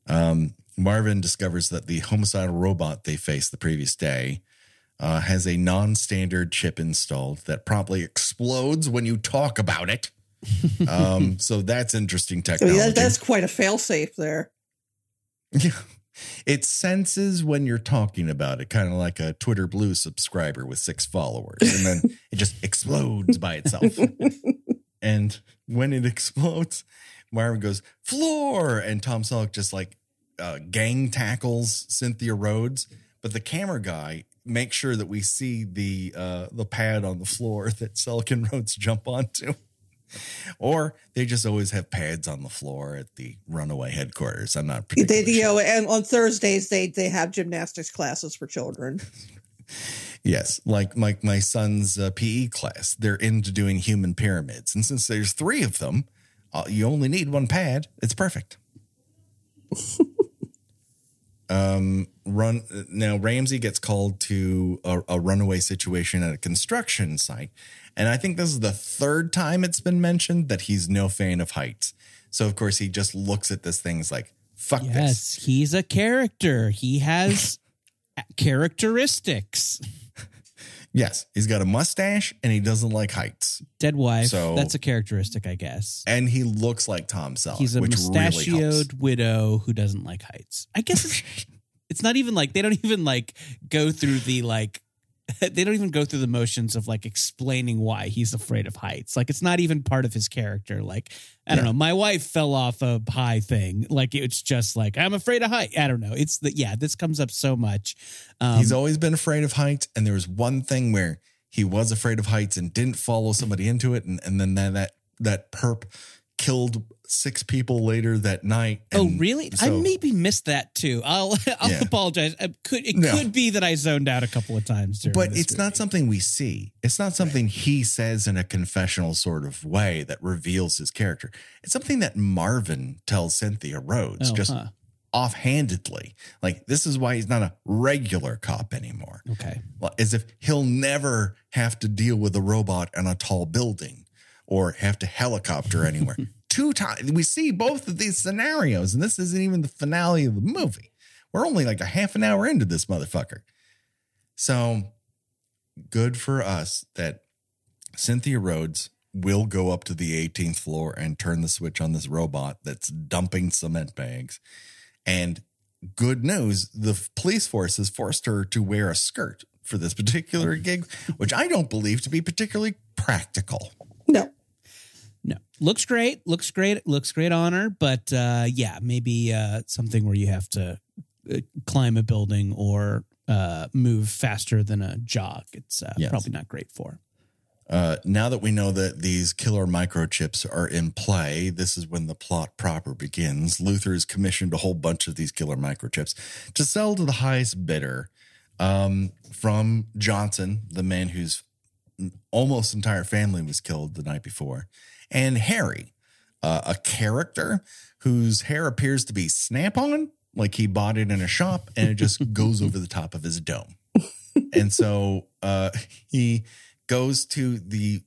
S1: Um, Marvin discovers that the homicidal robot they faced the previous day uh, has a non standard chip installed that promptly explodes when you talk about it. Um, so that's interesting technology.
S2: mean, that, that's quite a failsafe there.
S1: Yeah. It senses when you're talking about it, kind of like a Twitter Blue subscriber with six followers, and then it just explodes by itself. and when it explodes, Myron goes, floor. And Tom Selleck just like uh, gang tackles Cynthia Rhodes. But the camera guy makes sure that we see the uh, the pad on the floor that Selleck and Rhodes jump onto. Or they just always have pads on the floor at the runaway headquarters. I'm not
S2: They,
S1: particularly
S2: you
S1: sure.
S2: know, and on Thursdays they they have gymnastics classes for children.
S1: Yes, like my my son's uh, PE class, they're into doing human pyramids, and since there's three of them, uh, you only need one pad. It's perfect. um, run now. Ramsey gets called to a, a runaway situation at a construction site, and I think this is the third time it's been mentioned that he's no fan of heights. So of course he just looks at this thing as like, "Fuck this."
S3: He's a character. He has characteristics.
S1: Yes, he's got a mustache and he doesn't like heights.
S3: Dead wife.
S1: So-
S3: that's a characteristic, I guess.
S1: and he looks like Tom Selleck.
S3: He's a
S1: really
S3: mustachioed
S1: helps.
S3: widow who doesn't like heights. I guess it's, not even like they don't even like go through the like they don't even go through the motions of like explaining why he's afraid of heights. Like it's not even part of his character. Like I don't
S1: Yeah.
S3: know, my wife fell off a high thing. Like it's just like I'm afraid of height. I don't know. It's the yeah, this comes up so much. Um,
S1: He's always been afraid of heights, and there was one thing where he was afraid of heights and didn't follow somebody into it, and, and then that that that perp killed six people later that night.
S3: Oh,
S1: and
S3: really? I maybe missed that too. I'll I'll
S1: Yeah.
S3: apologize. I could it
S1: No.
S3: could be that I zoned out a couple of times
S1: But it's not something we see. It's not something he says in a confessional sort of way that reveals his character. It's something that Marvin tells Cynthia Rhodes
S3: Oh,
S1: just
S3: huh.
S1: offhandedly. Like, this is why he's not a regular cop anymore.
S3: Okay.
S1: Well, as if he'll never have to deal with a robot in a tall building or have to helicopter anywhere. Two times we see both of these scenarios, and this isn't even the finale of the movie. We're only like a half an hour into this motherfucker. So good for us that Cynthia Rhodes will go up to the 18th floor and turn the switch on this robot that's dumping cement bags. And good news, the police force has forced her to wear a skirt for this particular gig, which I don't believe to be particularly practical.
S2: No,
S3: No, looks great. Looks great. Looks great on her. But uh, yeah, maybe uh, something where you have to uh, climb a building or uh, move faster than a jog. It's uh,
S1: Yes.
S3: probably not great for.
S1: Uh, now that we know that these killer microchips are in play, this is when the plot proper begins. Luther has commissioned a whole bunch of these killer microchips to sell to the highest bidder um, from Johnson, the man whose almost entire family was killed the night before, and Harry, uh, a character whose hair appears to be snap on, like he bought it in a shop and it just goes over the top of his dome. and so uh, he goes to the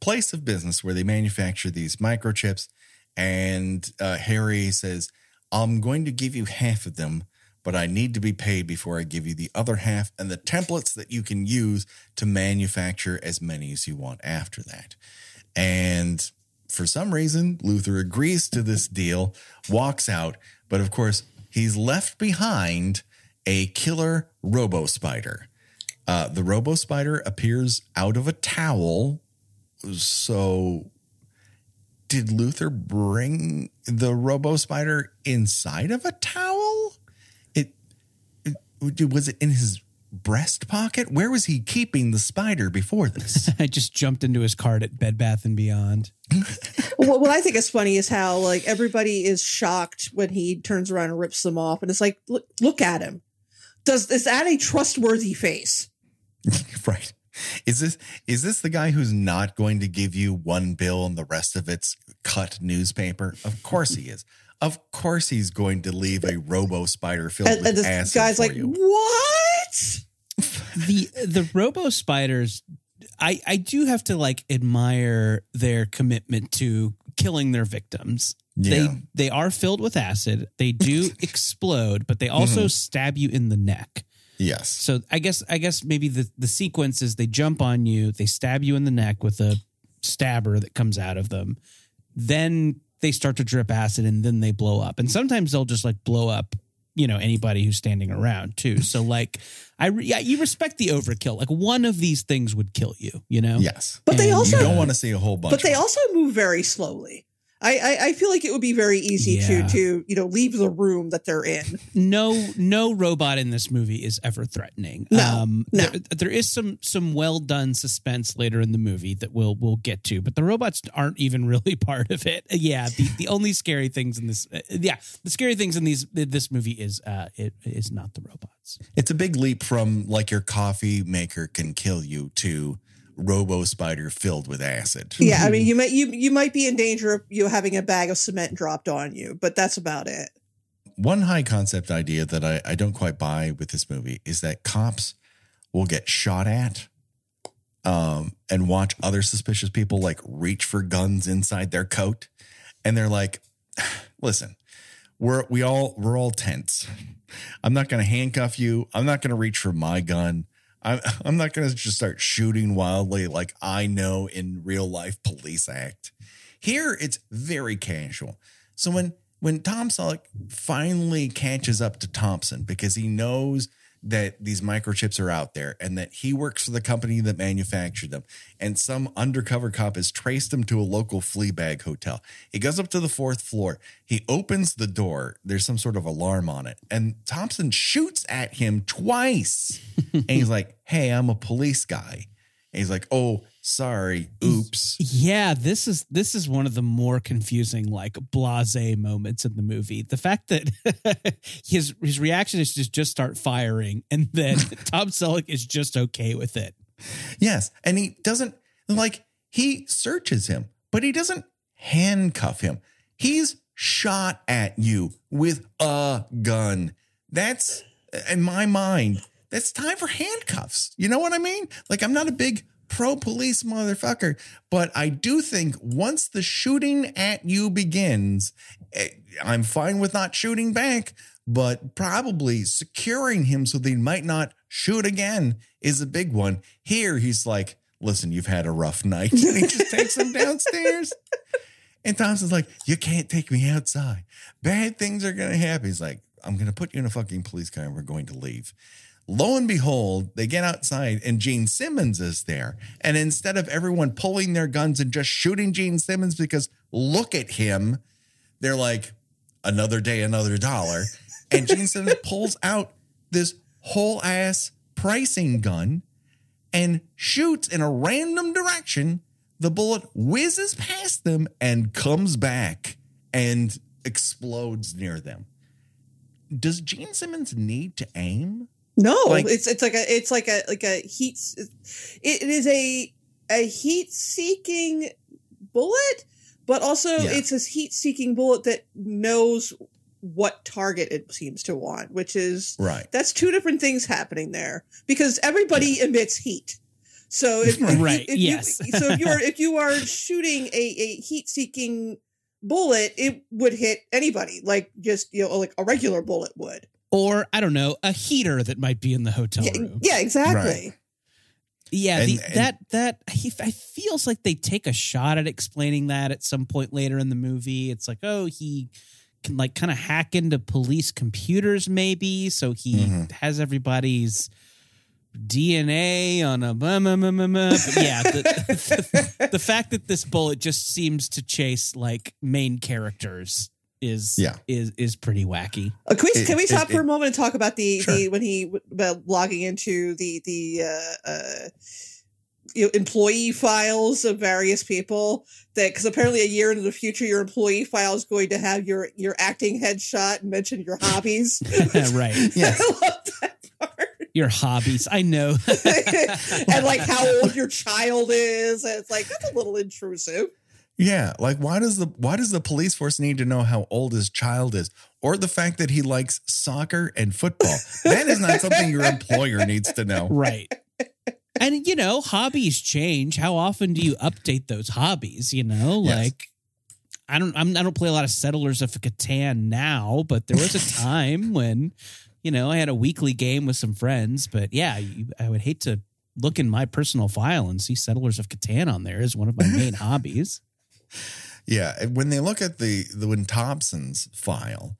S1: place of business where they manufacture these microchips. And uh, Harry says, I'm going to give you half of them, but I need to be paid before I give you the other half and the templates that you can use to manufacture as many as you want after that. And for some reason, Luther agrees to this deal, walks out, but of course, he's left behind a killer robo spider. Uh, the robo spider appears out of a towel. So, did Luther bring the robo spider inside of a towel? It, it was it in his breast pocket? Where was he keeping the spider before this?
S3: I just jumped into his cart at Bed Bath and Beyond.
S2: what, what I think is funny is how like everybody is shocked when he turns around and rips them off, and it's like, look, look at him. Does is that a trustworthy face?
S1: right. Is this is this the guy who's not going to give you one bill and the rest of it's cut newspaper? Of course he is. Of course he's going to leave a robo spider filled
S2: And,
S1: with
S2: and this
S1: acid
S2: guy's
S1: for
S2: like,
S1: you.
S2: what?
S3: the the robo spiders i i do have to like admire their commitment to killing their victims
S1: Yeah.
S3: they they are filled with acid they do explode but they also mm-hmm. stab you in the neck
S1: Yes.
S3: so i guess i guess maybe the the sequence is they jump on you they stab you in the neck with a stabber that comes out of them. Then they start to drip acid and then they blow up. And sometimes they'll just like blow up, you know, anybody who's standing around too. So like I re- yeah, you respect the overkill. Like one of these things would kill you, you know?
S1: Yes.
S2: But they also
S1: You don't want to see a whole bunch.
S2: but they also move very slowly. I, I, I feel like it would be very easy
S3: Yeah.
S2: to to you know leave the room that they're in.
S3: no no robot in this movie is ever threatening.
S2: No,
S3: um,
S2: no.
S3: There, there is some some well done suspense later in the movie that we'll we'll get to, but the robots aren't even really part of it. Yeah, the, the only scary things in this, uh, yeah, the scary things in these this movie is uh it is not the robots.
S1: It's a big leap from like your coffee maker can kill you to Robo Spider filled with acid.
S2: Yeah, I mean you might you you might be in danger of you having a bag of cement dropped on you, but that's about it.
S1: One high concept idea that I, I don't quite buy with this movie is that cops will get shot at um, and watch other suspicious people like reach for guns inside their coat. And they're like, listen, we're we all we're all tense. I'm not gonna handcuff you. I'm not gonna reach for my gun. I'm I'm not gonna just start shooting wildly like I know in real life police act. Here it's very casual. So when when Tom Selleck finally catches up to Thompson because he knows that these microchips are out there and that he works for the company that manufactured them and some undercover cop has traced him to a local flea bag hotel. He goes up to the fourth floor. He opens the door. There's some sort of alarm on it and Thompson shoots at him twice. and he's like, "Hey, I'm a police guy." And he's like, "Oh, sorry. Oops."
S3: Yeah, this is this is one of the more confusing like blase moments in the movie. The fact that his his reaction is to just start firing and then Tom Selleck is just okay with it.
S1: Yes. And he doesn't like he searches him, but he doesn't handcuff him. He's shot at you with a gun. That's in my mind, that's time for handcuffs. You know what I mean? Like I'm not a big pro police motherfucker, but I do think once the shooting at you begins, eh, I'm fine with not shooting back, but probably securing him so they might not shoot again is a big one. Here, he's like, listen, you've had a rough night. And he just takes him downstairs. And Thompson's like, you can't take me outside. Bad things are going to happen. He's like, I'm going to put you in a fucking police car and we're going to leave. Lo and behold, they get outside and Gene Simmons is there. And instead of everyone pulling their guns and just shooting Gene Simmons because look at him, they're like, another day, another dollar. And Gene Simmons pulls out this whole ass pricing gun and shoots in a random direction. The bullet whizzes past them and comes back and explodes near them. Does Gene Simmons need to aim?
S2: No,
S1: Like-
S2: it's it's like a it's like a like a heat. It, it is a a heat seeking bullet, but also
S1: Yeah.
S2: it's a heat seeking bullet that knows what target it seems to want, which is
S1: Right.
S2: that's two different things happening there because everybody emits heat. So if, if
S3: Right,
S2: if you-
S3: yes.
S2: so if you're if you are shooting a, a heat seeking bullet, it would hit anybody like just you know like a regular bullet would.
S3: Or I don't know, a heater that might be in the hotel
S2: Yeah,
S3: room.
S2: yeah, exactly.
S1: Right.
S3: Yeah,
S1: And-
S3: the,
S1: and-
S3: that that he, I feels like they take a shot at explaining that at some point later in the movie. It's like, oh, he can like kind of hack into police computers, maybe. So he
S1: Mhm.
S3: has everybody's DNA on a blah, blah, blah, blah, blah. But yeah. The, the fact that this bullet just seems to chase like main characters is
S1: Yeah.
S3: is is pretty wacky.
S2: Uh, can we,
S1: It-
S2: can we
S1: it-
S2: stop for a moment and talk about the,
S1: Sure.
S2: the when he about logging into the the uh, uh, you know, employee files of various people that because apparently a year into the future your employee file is going to have your your acting headshot and mention your hobbies.
S3: right.
S1: Yes.
S2: I love that part.
S3: Your hobbies. I know.
S2: and like how old your child is. And it's like that's a little intrusive.
S1: Yeah, like why does the why does the police force need to know how old his child is or the fact that he likes soccer and football? That is not something your employer needs to know.
S3: right and you know hobbies change how often do you update those hobbies you know
S1: Yes.
S3: like i don't I'm, i don't play a lot of settlers of catan now but there was a time when you know i had a weekly game with some friends but yeah you, i would hate to look in my personal file and see Settlers of Catan on there as one of my main hobbies.
S1: Yeah, when they look at the the when Thompson's file,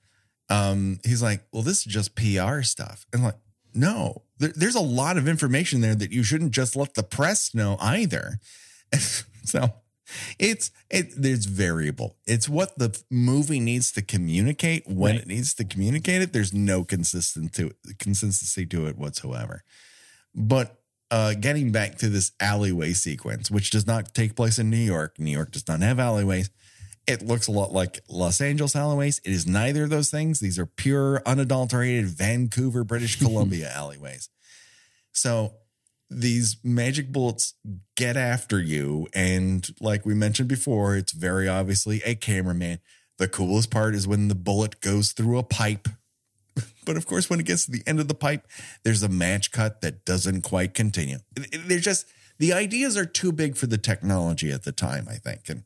S1: um, he's like, "Well, this is just PR stuff," and I'm like, no, there, there's a lot of information there that you shouldn't just let the press know either. so it's it there's variable. It's what the movie needs to communicate when
S3: Right.
S1: it needs to communicate it. There's no consistent to consistency to it whatsoever. But uh, getting back to this alleyway sequence, which does not take place in New York. New York does not have alleyways. It looks a lot like Los Angeles alleyways. It is neither of those things. These are pure, unadulterated Vancouver, British Columbia alleyways. So these magic bullets get after you. And like we mentioned before, it's very obviously a cameraman. The coolest part is when the bullet goes through a pipe. But of course, when it gets to the end of the pipe, there's a match cut that doesn't quite continue. It- just, the ideas are too big for the technology at the time, I think. And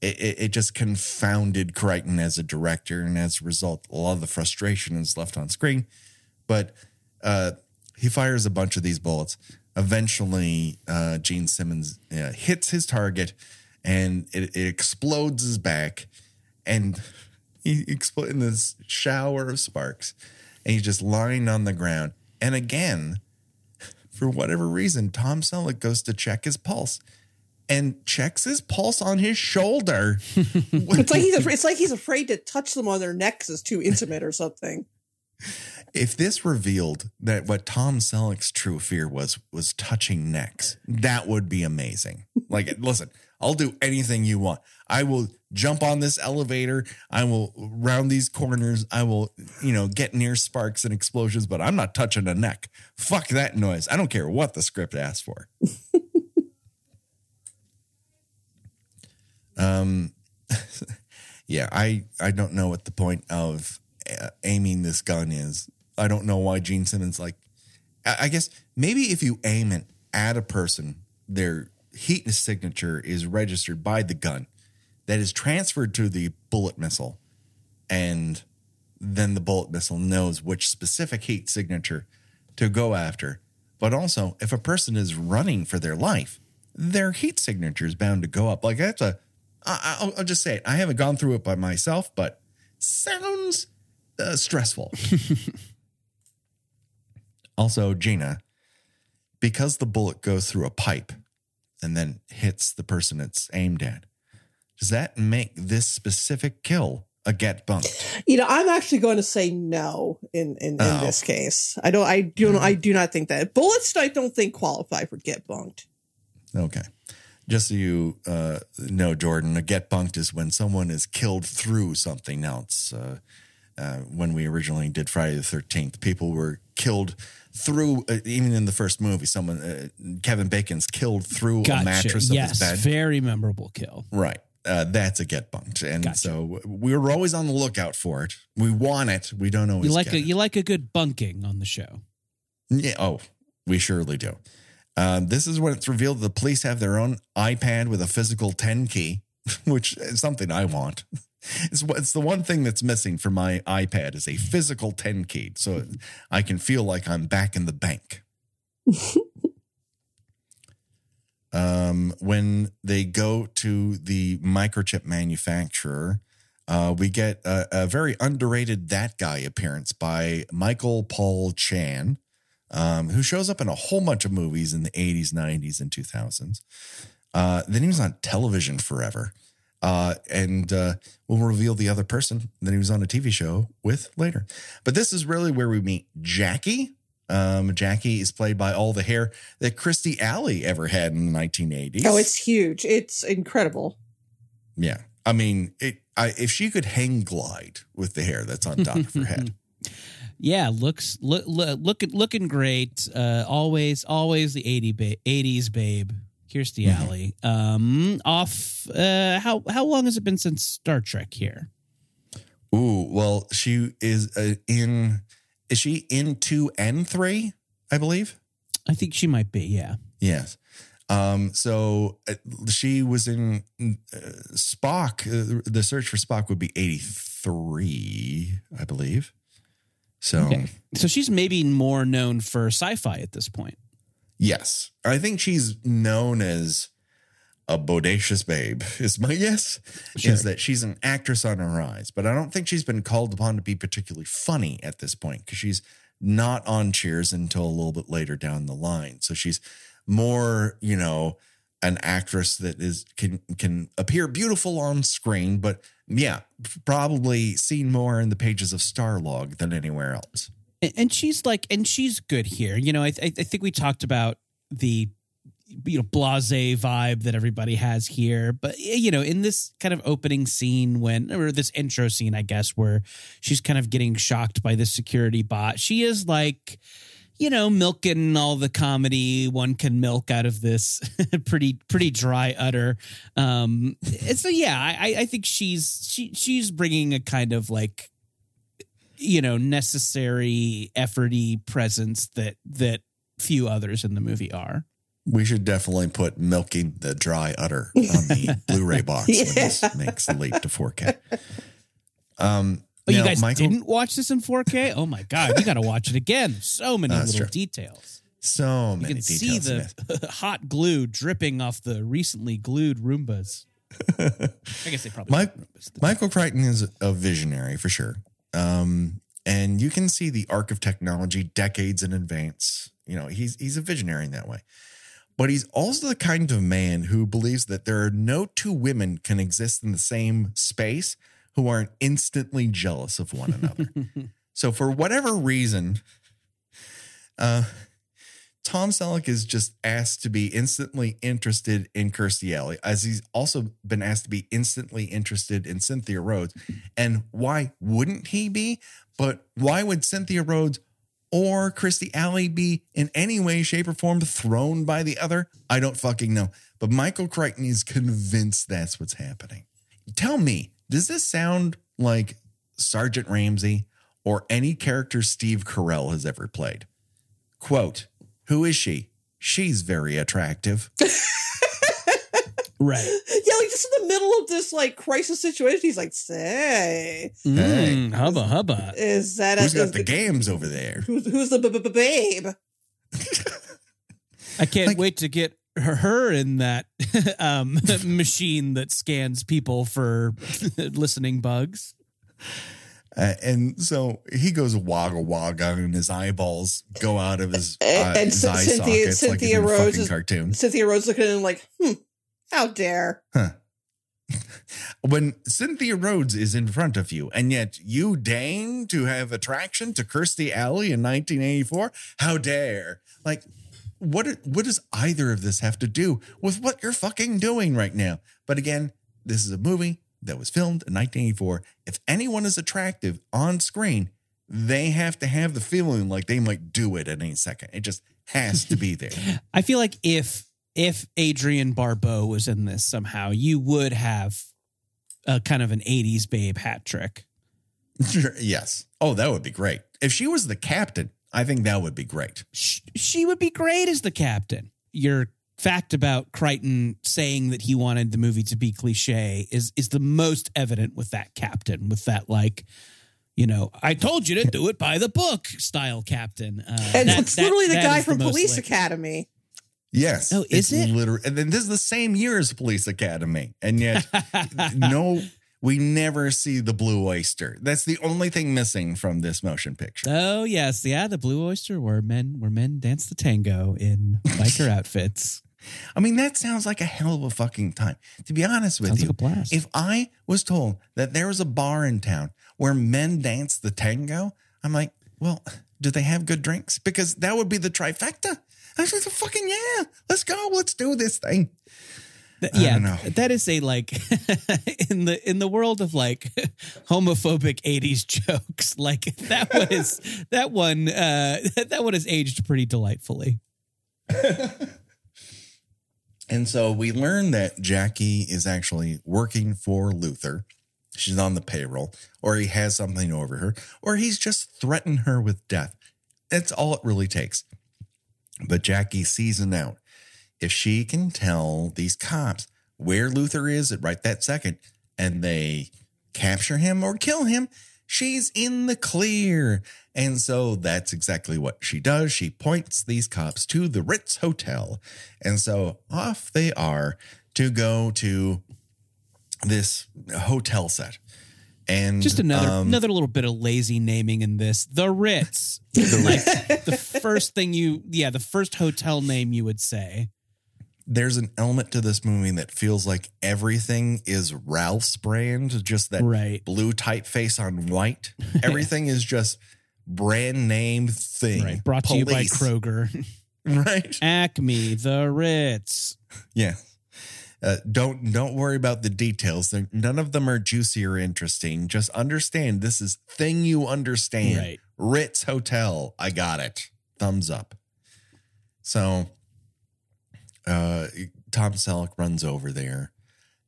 S1: it, it, it just confounded Crichton as a director. And as a result, a lot of the frustration is left on screen. But uh, he fires a bunch of these bullets. Eventually, uh, Gene Simmons uh, hits his target and it, it explodes his back. And he explodes in this shower of sparks. And he's just lying on the ground. And again, for whatever reason, Tom Selleck goes to check his pulse and checks his pulse on his shoulder.
S2: It's like he's afraid, it's like he's afraid to touch them on their necks is too intimate or something.
S1: if this revealed that what Tom Selleck's true fear was was touching necks, that would be amazing. Like, listen, I'll do anything you want. I will jump on this elevator. I will round these corners. I will, you know, get near sparks and explosions, but I'm not touching a neck. Fuck that noise. I don't care what the script asks for. um, yeah, I I don't know what the point of uh, aiming this gun is. I don't know why Gene Simmons like. I, guess maybe if you aim it at a person, their heat signature is registered by the gun, that is transferred to the bullet missile, and then the bullet missile knows which specific heat signature to go after. But also, if a person is running for their life, their heat signature is bound to go up. Like that's a, I, I'll, I'll just say it. I haven't gone through it by myself, but sounds uh, stressful. also, Gina, because the bullet goes through a pipe and then hits the person it's aimed at, does that make this specific kill a get bunked?
S2: You know, I'm actually going to say no in in, in
S1: Oh.
S2: this case. I don't. I do. I do not think that bullets. I don't think qualify for get bunked.
S1: Okay. Just so you uh, know, Jordan, a get bunked is when someone is killed through something else. Uh, uh, when we originally did Friday the 13th, people were killed through, uh, even in the first movie, someone, uh, Kevin Bacon's killed through a
S3: Gotcha.
S1: mattress of
S3: yes,
S1: his bed.
S3: very memorable kill.
S1: Right. Uh, that's a get bunked. And
S3: Gotcha.
S1: so we were always on the lookout for it. We want it. We don't always
S3: You like a
S1: it.
S3: you like a good bunking on the show.
S1: Yeah. Oh, we surely do. Um, this is when it's revealed the police have their own iPad with a physical 10 key, which is something I want. It's, it's the one thing that's missing for my iPad is a physical 10 key. So I can feel like I'm back in the bank. um, when they go to the microchip manufacturer, uh, we get a, a very underrated that guy appearance by Michael Paul Chan um, who shows up in a whole bunch of movies in the 80s, 90s, and 2000s. Uh, then he was on television forever. Uh, and uh, we'll reveal the other person that he was on a TV show with later. But this is really where we meet Jackie. Um, Jackie is played by all the hair that Kirstie Alley ever had in the 1980s.
S2: Oh, it's huge. It's incredible.
S1: yeah. I mean, it, I, if she could hang glide with the hair that's on top of her head.
S3: Yeah, looks look, look looking looking great. Uh, always always the 80 ba- 80s babe. Kirstie
S1: Mhm.
S3: Alley. Um, off. Uh, how how long has it been since Star Trek here?
S1: Ooh, well, she is uh, in. Is she in two and three? I believe.
S3: I think she might be. Yeah.
S1: Yes. Um. So uh, she was in uh, Spock. Uh, the search for Spock would be eighty three, I believe. So
S3: Okay. So she's maybe more known for sci-fi at this point.
S1: Yes. I think she's known as a bodacious babe, is my guess.
S3: Sure.
S1: Is that she's an actress on her rise, but I don't think she's been called upon to be particularly funny at this point because she's not on Cheers until a little bit later down the line. So she's more, you know, an actress that is can can appear beautiful on screen, but yeah, probably seen more in the pages of Starlog than anywhere else.
S3: And- she's like and she's good here. You know i, I I think we talked about the you know blase vibe that everybody has here. But you know in this kind of opening scene when or this intro scene i guess where she's kind of getting shocked by the security bot she is like you know milking all the comedy one can milk out of this pretty pretty dry utter um so yeah i i think she's she she's bringing a kind of like you know necessary efforty presence that that few others in the movie are
S1: We should definitely put milking the dry udder on the Blu-ray box when this makes the leap to 4K. Um,
S3: oh you guys
S1: Michael,
S3: didn't watch this in 4k oh my god you gotta watch it again so many
S1: That's
S3: little
S1: true.
S3: details
S1: so many you
S3: can see
S1: details. in
S3: the hot glue dripping off the recently glued roombas i guess they probably
S1: Mike- Michael Crichton is a visionary for sure. Um, and you can see the arc of technology decades in advance. You know, he's he's a visionary in that way. But he's also the kind of man who believes that there are no two women can exist in the same space who aren't instantly jealous of one another. so for whatever reason, uh Tom Selleck is just asked to be instantly interested in Kirstie Alley, as he's also been asked to be instantly interested in Cynthia Rhodes. And why wouldn't he be? But why would Cynthia Rhodes or Kirstie Alley be in any way, shape, or form thrown by the other? I don't fucking know. But Michael Crichton is convinced that's what's happening. Tell me, does this sound like Sergeant Ramsey or any character Steve Carell has ever played? Quote, who is she? She's very attractive.
S3: right
S2: Yeah, like just in the middle of this like crisis situation, he's like, "Say,
S3: mm, hubba hubba
S2: is that
S1: Who's
S2: a,
S1: got
S2: is
S1: the games over there?
S2: Who's, who's the b- b- babe?"
S3: i can't
S1: Like-
S3: wait to get her, her in that um machine that scans people for listening bugs
S1: Uh, and so he goes wagga wagga and his eyeballs go out of his, uh,
S2: And- and
S1: his
S2: Cyn-
S1: eye
S2: Cynthia-
S1: sockets like
S2: Cynthia
S1: a fucking
S2: is-
S1: cartoon.
S2: Cynthia Rhodes looking at him like, "Hmm, how dare."
S1: When Cynthia Rhodes is in front of you, and yet you deign to have attraction to Kirstie Alley in 1984, how dare? Like, what? What does either of this have to do with what you're fucking doing right now? But again, this is a movie that was filmed in 1984. If anyone is attractive on screen, they have to have the feeling like they might do it at any second. It just has to be there.
S3: I feel like if if Adrienne Barbeau was in this somehow, you would have a kind of an '80s babe hat trick.
S1: Yes. Oh, that would be great. If she was the captain, I think that would be great.
S3: Sh- She would be great as the captain. Your fact about Crichton saying that he wanted the movie to be cliche is is the most evident with that captain, with that like. You know, I told you to do it by the book style captain. Uh,
S2: And
S3: that-
S2: it's
S3: that-
S2: literally the guy from
S3: most
S2: Police
S3: like-
S2: Academy.
S1: Yes.
S3: Oh, is it?
S1: Literally, and then this is the same year as Police Academy, and yet no, we never see the blue oyster. That's the only thing missing from this motion picture.
S3: Oh yes, yeah, the Blue Oyster, where men where men dance the tango in biker outfits.
S1: I mean, that sounds like a hell of a fucking time. To be honest with
S3: Sounds
S1: you,
S3: like a blast.
S1: if I was told that there was a bar in town where men dance the tango, I'm like, well, do they have good drinks? Because that would be the trifecta. I was like, fucking yeah, let's go, let's do this thing.
S3: Th-
S1: I
S3: yeah,
S1: don't know.
S3: that is a like in the in the world of like homophobic '80s jokes. Like that was that one uh that one has aged pretty delightfully.
S1: And so we learn that Jackie is actually working for Luther. She's on the payroll, or he has something over her, or he's just threatened her with death. That's all it really takes. But Jackie seasoned out. If she can tell these cops where Luther is at right that second, and they capture him or kill him, she's in the clear. And so that's exactly what she does. She points these cops to the Ritz Hotel. And so off they are to go to this hotel set. And
S3: Just another
S1: um,
S3: another little bit of lazy naming in this. The Ritz. like the first thing you yeah, the first hotel name you would say.
S1: There's an element to this movie that feels like everything is Ralph's brand, just that
S3: Right.
S1: blue typeface on white. Everything is just brand name thing.
S3: Right. Brought to you by Kroger.
S1: Right.
S3: Acme, the Ritz.
S1: Yeah. Uh, don't don't worry about the details. They're, none of them are juicy or interesting. Just understand this is thing you understand.
S3: Right.
S1: Ritz Hotel. I got it. Thumbs up. So uh Tom Selleck runs over there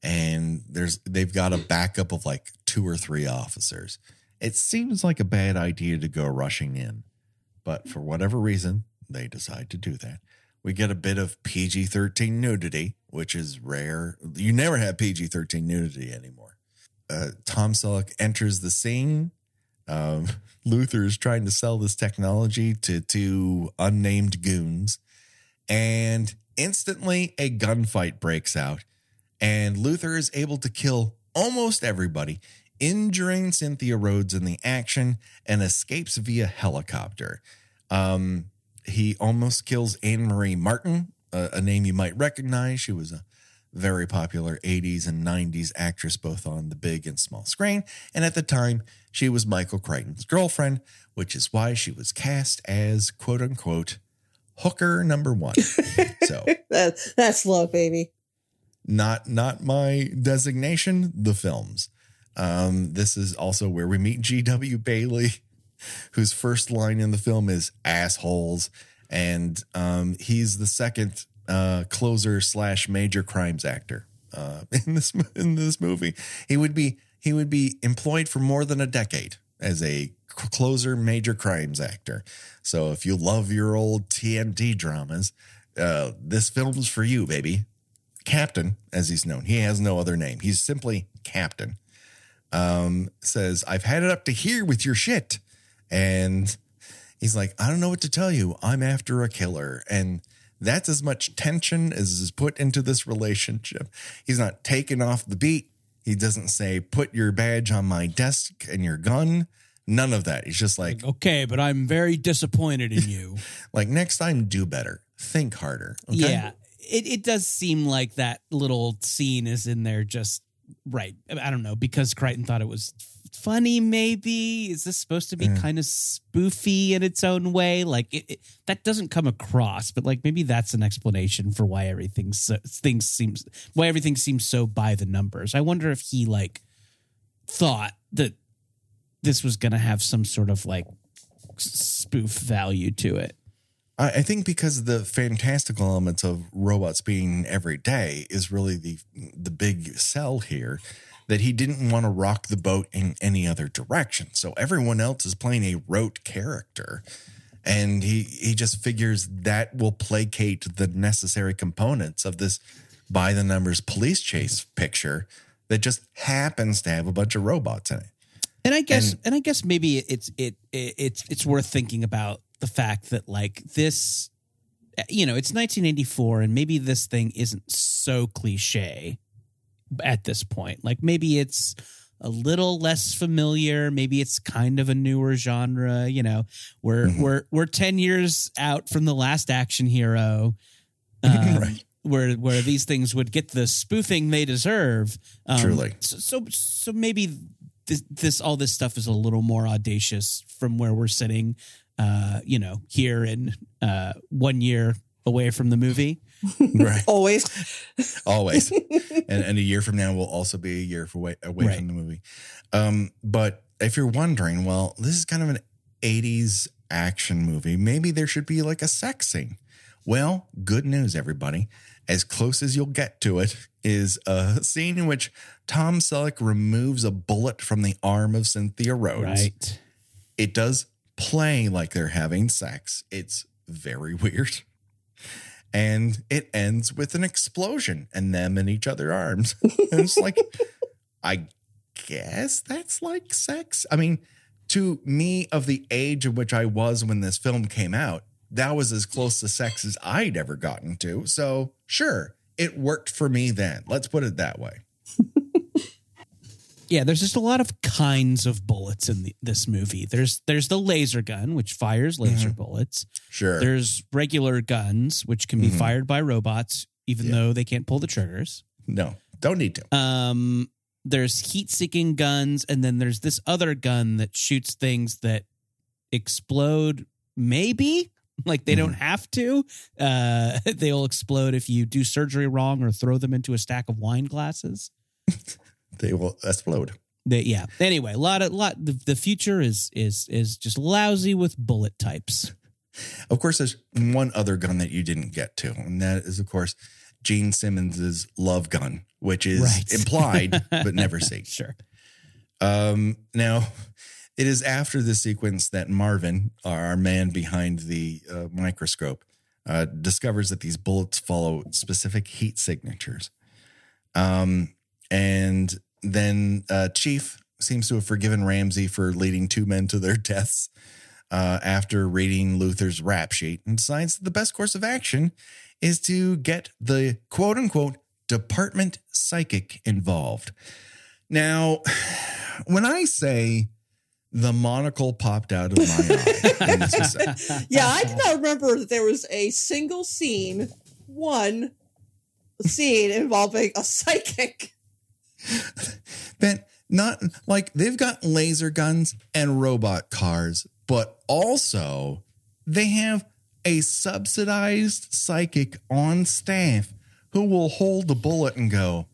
S1: and there's they've got a backup of like two or three officers. It seems like a bad idea to go rushing in, but for whatever reason, they decide to do that. We get a bit of PG 13 nudity, which is rare. You never have PG 13 nudity anymore. Uh, Tom Selleck enters the scene. Um, Luther is trying to sell this technology to two unnamed goons, and instantly a gunfight breaks out. And Luther is able to kill almost everybody, injuring Cynthia Rhodes in the action, and escapes via helicopter. Um, he almost kills Anne Marie Martin, a, a name you might recognize. She was a very popular 80s and 90s actress, both on the big and small screen. And at the time, she was Michael Crichton's girlfriend, which is why she was cast as quote unquote hooker number one. so
S2: That, that's love, baby.
S1: not not my designation, the films. Um, this is also where we meet G.W. Bailey, whose first line in the film is assholes. And um, he's the second uh, closer slash major crimes actor uh, in this in this movie. He would be he would be employed for more than a decade as a closer major crimes actor. So if you love your old TNT dramas, uh, this film's for you, baby. Captain, as he's known, he has no other name. He's simply Captain. Um, says, I've had it up to here with your shit. And he's like, I don't know what to tell you. I'm after a killer. And that's as much tension as is put into this relationship. He's not taken off the beat. He doesn't say, put your badge on my desk and your gun. None of that. He's just like,
S3: Okay, but I'm very disappointed in you.
S1: like next time, do better. Think harder. Okay?
S3: Yeah. It it does seem like that little scene is in there just right. I don't know, because Crichton thought it was funny, maybe. Is this supposed to be mm. kind of spoofy in its own way? Like it, it, that doesn't come across, but like maybe that's an explanation for why everything so, things seems why everything seems so by the numbers. I wonder if he like thought that this was going to have some sort of like spoof value to it.
S1: I, I think because the fantastical elements of robots being every day is really the the big sell here. That he didn't want to rock the boat in any other direction. So everyone else is playing a rote character. And he he just figures that will placate the necessary components of this by the numbers police chase picture that just happens to have a bunch of robots in it.
S3: And I guess,
S1: And-
S3: and, I guess maybe it's it, it it's it's worth thinking about the fact that like this, you know, it's 1984, and maybe this thing isn't so cliche at this point. Like maybe it's a little less familiar. Maybe it's kind of a newer genre. You know, we're
S1: Mhm.
S3: we're we're 10 years out from the last action hero. um,
S1: Right.
S3: Where where these things would get the spoofing they deserve. Um,
S1: Truly.
S3: So so, so maybe this, this all this stuff is a little more audacious from where we're sitting. Uh, you know, here in uh, one year away from the movie.
S1: Right.
S2: Always.
S1: always and, and a year from now will also be a year away, away
S3: Right.
S1: from the movie um but if you're wondering well this is kind of an 80s action movie maybe there should be like a sex scene well good news everybody as close as you'll get to it is a scene in which tom selleck removes a bullet from the arm of cynthia rhodes
S3: Right.
S1: it does play like they're having sex. It's very weird. And it ends with an explosion and them in each other's arms. and it's like, I guess that's like sex. I mean, to me, of the age of which I was when this film came out, that was as close to sex as I'd ever gotten to. So, sure, it worked for me then. Let's put it that way.
S3: Yeah, there's just a lot of kinds of bullets in the, this movie. There's there's the laser gun, which fires laser
S1: Mhm.
S3: bullets.
S1: Sure.
S3: There's regular guns, which can be
S1: Mhm.
S3: fired by robots, even
S1: Yeah.
S3: though they can't pull the triggers.
S1: no, don't need to.
S3: Um, there's heat-seeking guns, and then there's this other gun that shoots things that explode. Maybe like they don't have to. Uh, they'll explode if you do surgery wrong or throw them into a stack of wine glasses.
S1: They will explode.
S3: They, yeah. Anyway, a lot of lot. The, the future is is is just lousy with bullet types.
S1: Of course, there's one other gun that you didn't get to, and that is, of course, Gene Simmons's love gun, which is
S3: Right.
S1: implied but never seen.
S3: Sure.
S1: Um, now, it is after this sequence that Marvin, our man behind the uh, microscope, uh, discovers that these bullets follow specific heat signatures. Um, and then uh, Chief seems to have forgiven Ramsey for leading two men to their deaths uh, after reading Luther's rap sheet and decides that the best course of action is to get the quote unquote department psychic involved. Now, when I say the monocle popped out of my eye, in this was-
S2: Yeah, I did not remember that there was a single scene, one scene involving a psychic.
S1: Ben, not like they've got laser guns and robot cars, but also they have a subsidized psychic on staff who will hold the bullet and go,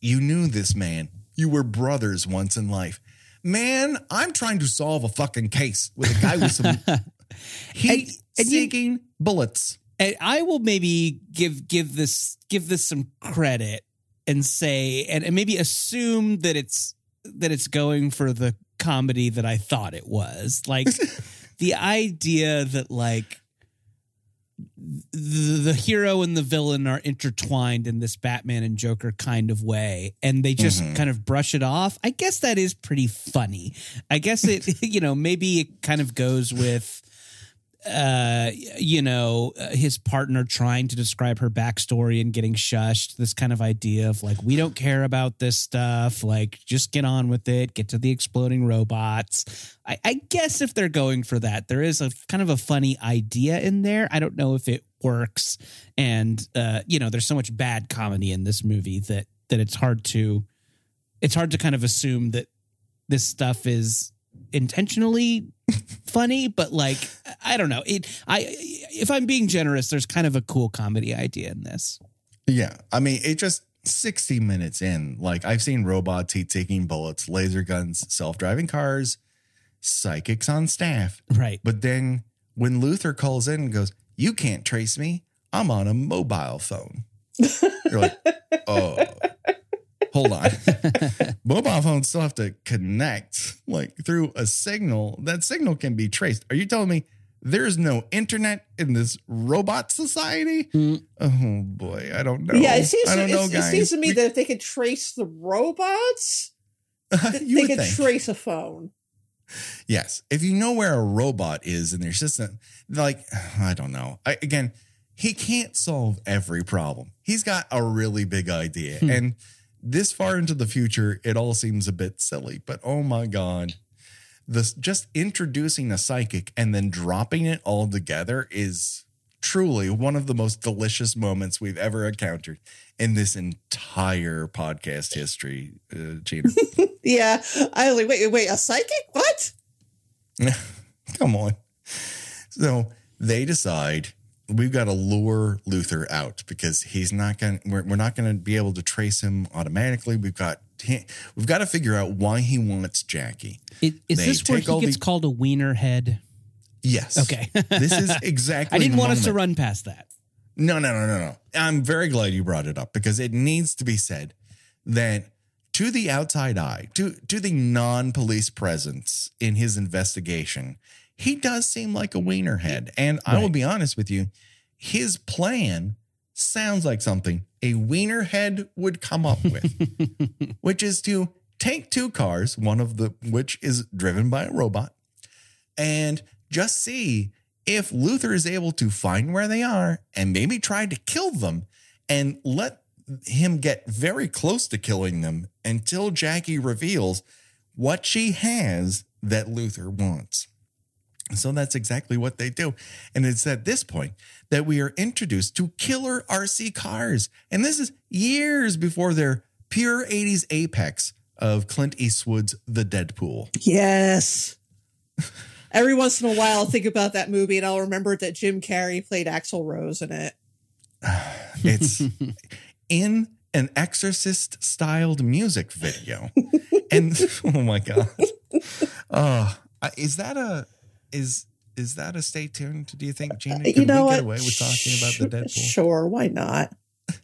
S1: You knew this man. You were brothers once in life. Man, I'm trying to solve a fucking case with a guy with some heat seeking bullets.
S3: And I will maybe give give this give this some credit and say and, and maybe assume that it's that it's going for the comedy that I thought it was. Like the idea that like the, the hero and the villain are intertwined in this Batman and Joker kind of way, and they just
S1: Mhm.
S3: kind of brush it off. I guess that is pretty funny. I guess it, you know, maybe it kind of goes with uh you know uh, his partner trying to describe her backstory and getting shushed this kind of idea of like we don't care about this stuff like just get on with it get to the exploding robots. I, I guess if they're going for that there is a kind of a funny idea in there. I don't know if it works. And uh you know there's so much bad comedy in this movie that that it's hard to it's hard to kind of assume that this stuff is intentionally funny but like i don't know it i if i'm being generous there's kind of a cool comedy idea in this
S1: Yeah. I mean, it just 60 minutes in, like I've seen robots heat taking bullets, laser guns, self driving cars, psychics on staff.
S3: right
S1: But then when Luther calls in and goes, You can't trace me, I'm on a mobile phone. You're like, Oh, hold on. mobile phones still have to connect like through a signal. That signal can be traced. Are you telling me there's no internet in this robot society?
S3: Mm.
S1: Oh boy, I don't know.
S2: Yeah, it seems,
S1: I don't
S2: to,
S1: know,
S2: it, seems to me that if they could trace the robots,
S1: you
S2: they could
S1: think.
S2: trace a phone.
S1: Yes. If you know where a robot is in their system, like, I don't know. I, again, he can't solve every problem. He's got a really big idea.
S3: Hmm.
S1: And this far into the future, it all seems a bit silly. But oh my God. This just introducing a psychic and then dropping it all together is truly one of the most delicious moments we've ever encountered in this entire podcast history, uh, Gena.
S2: Yeah, I was like, wait, wait, a psychic? What?
S1: Come on. So they decide we've got to lure Luther out because he's not going. We're, we're not going to be able to trace him automatically. We've got we've got to figure out why he wants Jackie.
S3: It, is
S1: They
S3: this where he gets
S1: the-
S3: called a wiener head
S1: Yes.
S3: okay
S1: This is exactly.
S3: i didn't want us to run past that
S1: No, no, no, no, no. I'm very glad you brought it up because it needs to be said that to the outside eye, to to the non-police presence in his investigation, he does seem like a wienerhead. And I will be honest with you, his plan sounds like something a wienerhead would come up with, which is to take two cars, one of the which is driven by a robot, and just see if Luther is able to find where they are and maybe try to kill them and let him get very close to killing them until Jackie reveals what she has that Luther wants. So that's exactly what they do. And it's at this point that we are introduced to killer RC cars. And this is years before their pure 80s apex of Clint Eastwood's The Dead Pool.
S2: Yes. Every once in a while, I'll think about that movie and I'll remember that Jim Carrey played Axl Rose in it.
S1: It's in an exorcist styled music video. and oh my God. Uh, is that a, is, is that a stay tuned? Do you think, Gena? Can
S2: you know
S1: we get away with talking about the Dead Pool?
S2: Sure, why not?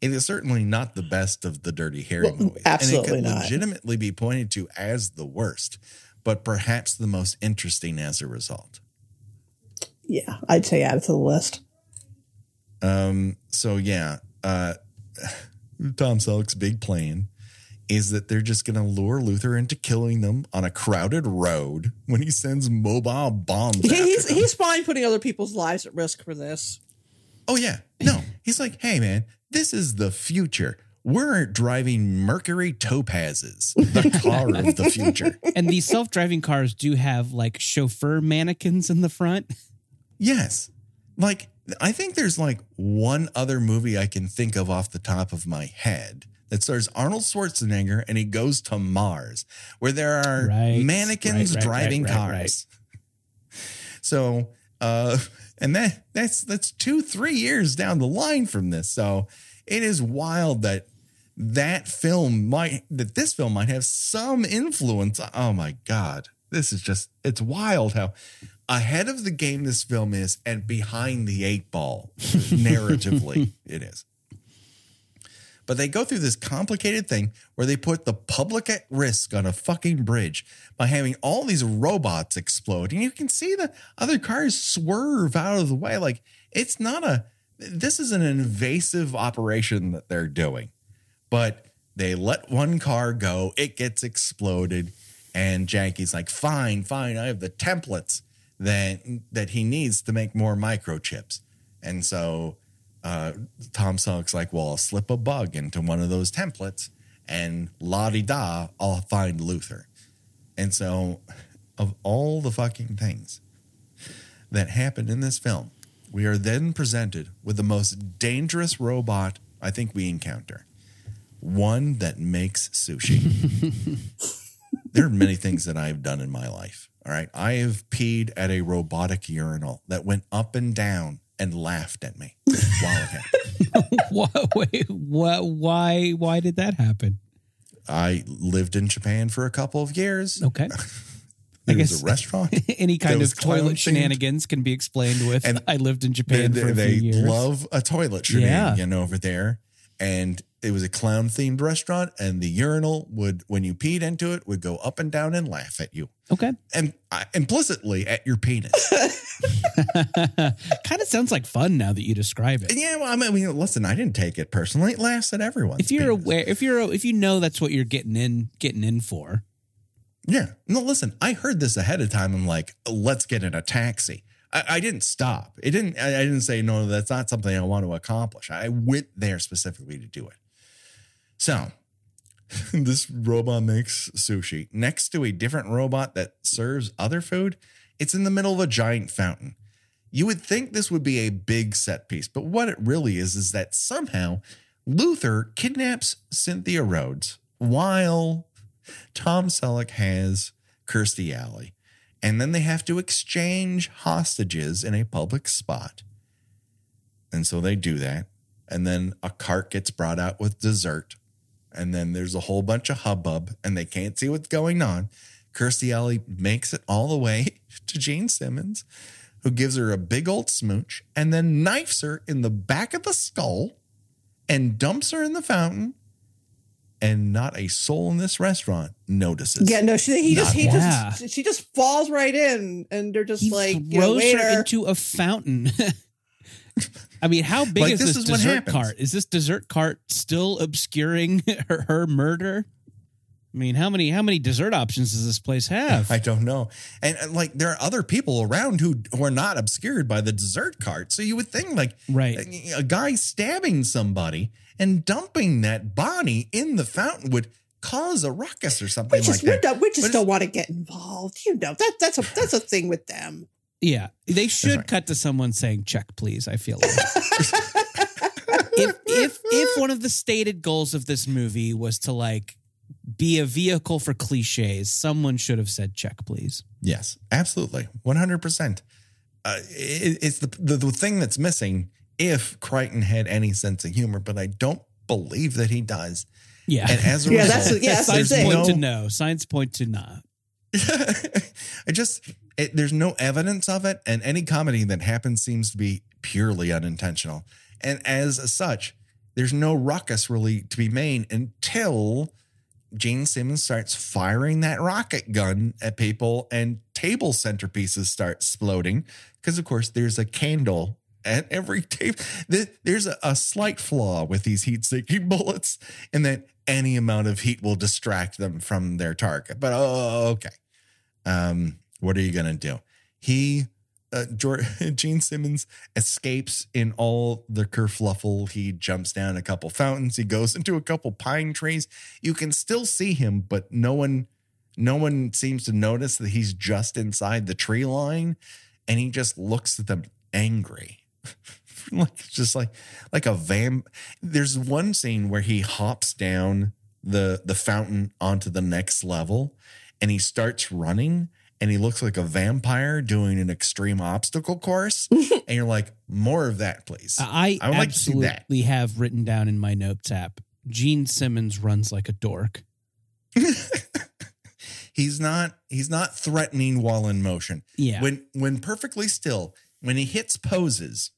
S1: It is certainly not the best of the Dirty Harry
S2: Well,
S1: movies.
S2: absolutely
S1: and it could
S2: not.
S1: legitimately be pointed to as the worst, but perhaps the most interesting as a result.
S2: Yeah, I'd say add it to the list.
S1: Um, so yeah, uh, Tom Selleck's big plan is that they're just going to lure Luther into killing them on a crowded road when he sends mobile bombs.
S2: He-
S1: after
S2: He's
S1: them.
S2: he's fine putting other people's lives at risk for this.
S1: Oh yeah. No. He's like, hey man, this is the future. We're driving Mercury Topazes, the car of the future.
S3: and these self-driving cars do have like chauffeur mannequins in the front.
S1: Yes. Like I think there's like one other movie I can think of off the top of my head that stars Arnold Schwarzenegger and he goes to Mars where there are
S3: Right,
S1: mannequins
S3: right, right,
S1: driving cars. So, uh and that that's that's 2 3 years down the line from this. So, it is wild that that film might that this film might have some influence. Oh my god. This is just it's wild how ahead of the game this film is and behind the eight ball narratively it is. But they go through this complicated thing where they put the public at risk on a fucking bridge by having all these robots explode. And you can see the other cars swerve out of the way. Like it's not a, this is an invasive operation that they're doing. But they let one car go, it gets exploded. And Jackie's like, fine, fine, I have the templates that that he needs to make more microchips. And so uh, Tom Selleck's like, well, I'll slip a bug into one of those templates and la di da, I'll find Luther. And so, of all the fucking things that happened in this film, we are then presented with the most dangerous robot I think we encounter one that makes sushi. there are many things that I've done in my life. All right. I have peed at a robotic urinal that went up and down and laughed at me while it happened.
S3: what, wait, what, why, why did that happen?
S1: I lived in Japan for a couple of years.
S3: Okay.
S1: There
S3: I
S1: was
S3: guess-
S1: a restaurant.
S3: Any kind of toilet shenanigans can be explained with
S1: And
S3: I lived in
S1: they
S3: Japan for a
S1: they
S3: few years.
S1: They love a toilet
S3: Yeah.
S1: shenanigan over there. And it was a clown themed restaurant. And the urinal would, when you peed into it, would go up and down and laugh at you.
S3: okay.
S1: And uh, implicitly at your penis.
S3: kind of sounds like fun now that you describe it.
S1: And yeah, well, I mean, listen, I didn't take it personally. It laughs at everyone.
S3: If you're aware, if you're, if you know that's what you're getting in, getting in for,
S1: Yeah. No, listen, I heard this ahead of time. I'm like, let's get in a taxi. I, I didn't stop. It didn't, I, I didn't say, no, that's not something I want to accomplish. I went there specifically to do it. So this robot makes sushi next to a different robot that serves other food. It's in the middle of a giant fountain. You would think this would be a big set piece, but what it really is is that somehow Luther kidnaps Cynthia Rhodes while Tom Selleck has Kirstie Alley. And then they have to exchange hostages in a public spot. And so they do that. And then a cart gets brought out with dessert. And then there's a whole bunch of hubbub and they can't see what's going on. Kirstie Alley makes it all the way to Gene Simmons, who gives her a big old smooch and then knifes her in the back of the skull and dumps her in the fountain. And not a soul in this restaurant notices.
S2: Yeah, no, she he just he
S3: Yeah.
S2: just she just falls right in, and they're just
S3: he
S2: like, you know,
S3: throws her into a fountain. I mean, how big
S1: Like,
S3: is
S1: this
S3: this,
S1: is what
S3: dessert
S1: happens.
S3: cart? Is this dessert cart still obscuring her, her murder? I mean, how many how many dessert options does this place have?
S1: I don't know. And uh, like there are other people around who who are not obscured by the dessert cart. So you would think like
S3: Right.
S1: a, a guy stabbing somebody and dumping that body in the fountain would cause a ruckus or something
S2: We just
S1: like that.
S2: don't, we just
S1: But
S2: don't want to get involved. You know that that's a that's a thing with them.
S3: Yeah, they should
S1: right.
S3: cut to someone saying "check, please." I feel like if if if one of the stated goals of this movie was to like be a vehicle for cliches, someone should have said "check, please."
S1: Yes, absolutely, one hundred percent. Uh, it, it's the, the the thing that's missing. If Crichton had any sense of humor, but I don't believe that he does.
S3: Yeah,
S1: And as a
S2: Yeah,
S1: result,
S2: that's- yeah, that's the
S3: signs
S2: thing.
S3: point to
S1: no-
S3: Science point to not.
S1: I just it, there's no evidence of it, and any comedy that happens seems to be purely unintentional. And as such, there's no ruckus really to be made until Gene Simmons starts firing that rocket gun at people, and table centerpieces start exploding because, of course, there's a candle. At every tape. there's a, a slight flaw with these heat-seeking bullets, in that any amount of heat will distract them from their target. But oh, okay um, what are you gonna do? He, uh, George, Gene Simmons escapes in all the kerfluffle. He jumps down a couple fountains. He goes into a couple pine trees. You can still see him, but no one, no one seems to notice that he's just inside the tree line, and he just looks at them angry. like just like like a vamp there's one scene where he hops down the the fountain onto the next level and he starts running and he looks like a vampire doing an extreme obstacle course and you're like more of that please
S3: I,
S1: I would like to see that.
S3: absolutely have written down in my notes app. Gene Simmons runs like a dork.
S1: he's not he's not threatening while in motion
S3: Yeah,
S1: when when perfectly still when he hits poses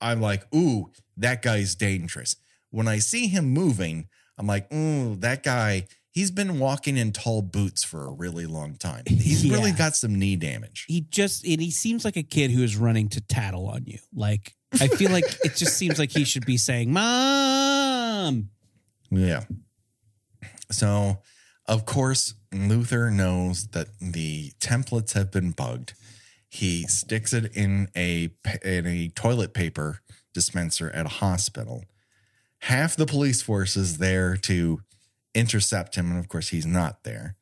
S1: i'm like ooh that guy's dangerous when i see him moving i'm like ooh that guy he's been walking in tall boots for a really long time he's really got some knee damage
S3: he just and he seems like a kid who is running to tattle on you. Like I feel like it just seems like he should be saying "mom."
S1: Yeah. So, of course, Luther knows that the templates have been bugged. He sticks it in a in a toilet paper dispenser at a hospital. Half the police force is there to intercept him, and of course, he's not there.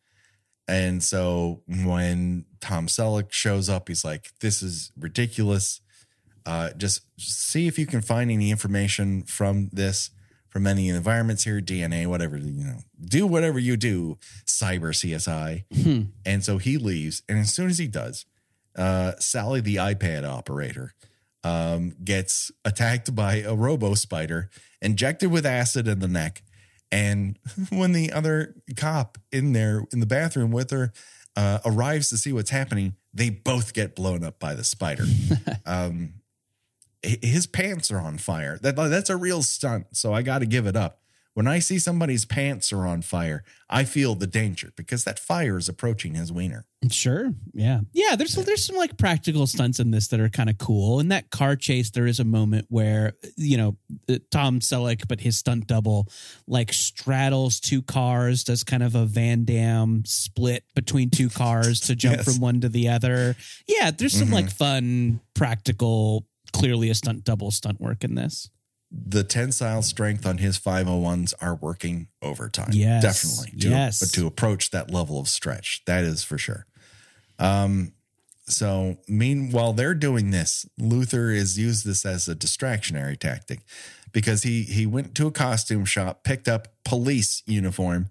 S1: And so, when Tom Selleck shows up, he's like, "This is ridiculous. Uh, just see if you can find any information from this." from any environments here, DNA, whatever, you know, do whatever you do, cyber CSI.
S3: Hmm.
S1: And so he leaves. And as soon as he does, uh, Sally, the iPad operator, um, gets attacked by a robo spider, injected with acid in the neck. And when the other cop in there in the bathroom with her uh, arrives to see what's happening, they both get blown up by the spider. um, his pants are on fire. That that's a real stunt. So I got to give it up. When I see somebody's pants are on fire, I feel the danger because that fire is approaching his wiener.
S3: Sure. Yeah. Yeah. There's there's some like practical stunts in this that are kind of cool. In that car chase, there is a moment where you know uh, Tom Selleck, but his stunt double, like straddles two cars, does kind of a Van Damme split between two cars to jump
S1: Yes.
S3: from one to the other. Yeah. There's some
S1: Mhm.
S3: like fun, practical, clearly a stunt double stunt work in this.
S1: The tensile strength on his 501s are working overtime.
S3: Yes.
S1: Definitely. To,
S3: Yes.
S1: But to approach that level of stretch, that is for sure. Um, so meanwhile they're doing this, Luther has used this as a distractionary tactic because he he went to a costume shop, picked up police uniform,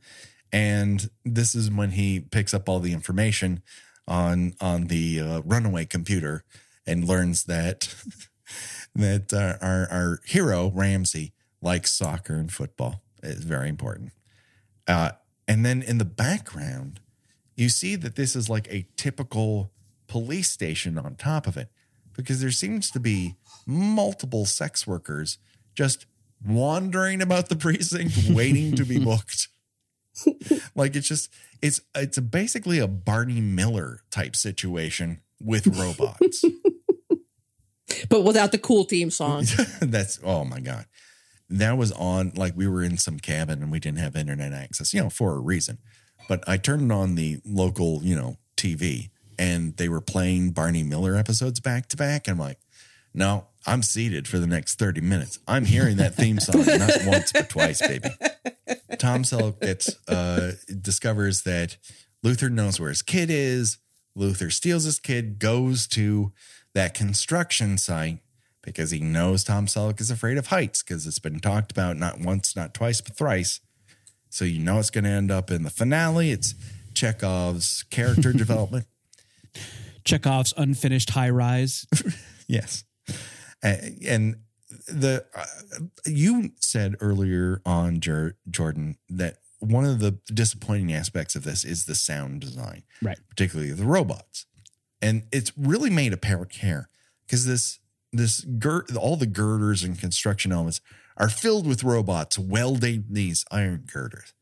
S1: and this is when he picks up all the information on on the uh, runaway computer and learns that that uh, our our hero Ramsey likes soccer and football. It's very important. Uh, and then in the background, you see that this is like a typical police station on top of it, because there seems to be multiple sex workers just wandering about the precinct waiting to be booked. like it's just it's it's basically a Barney Miller type situation with robots.
S2: but without the cool theme song.
S1: That's oh my god. That was on like we were in some cabin and we didn't have internet access, you know, for a reason. but I turned on the local, you know, TV and they were playing Barney Miller episodes back to back. And I'm like, no, I'm seated for the next 30 minutes. I'm hearing that theme song not once but twice, baby. Tom Selleck gets uh discovers that Luther knows where his kid is. Luther steals his kid, goes to that construction site because he knows Tom Selleck is afraid of heights because it's been talked about not once, not twice, but thrice. So you know it's going to end up in the finale. It's Chekhov's character development.
S3: Chekhov's unfinished high rise.
S1: Yes. And the uh, you said earlier on Jer- Jordan that one of the disappointing aspects of this is the sound design,
S3: Right.
S1: particularly the robots, and it's really made apparent here because this this gir- all the girders and construction elements are filled with robots welding these iron girders.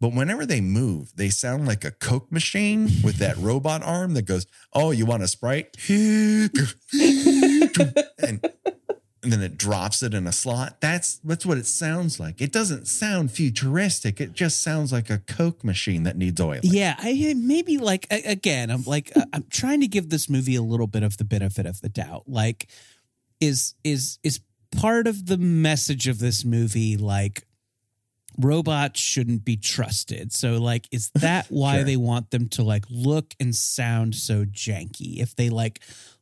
S1: But whenever they move, they sound like a Coke machine with that robot arm that goes, "Oh, you want a sprite?" and, and then it drops it in a slot. That's that's what it sounds like. It doesn't sound futuristic. It just sounds like a Coke machine that needs oil.
S3: Yeah, I maybe like again, I'm like uh, I'm trying to give this movie a little bit of the benefit of the doubt. Like is is is part of the message of this movie like robots shouldn't be trusted. So like is that why
S1: Sure.
S3: they want them to like look and sound so janky? If they like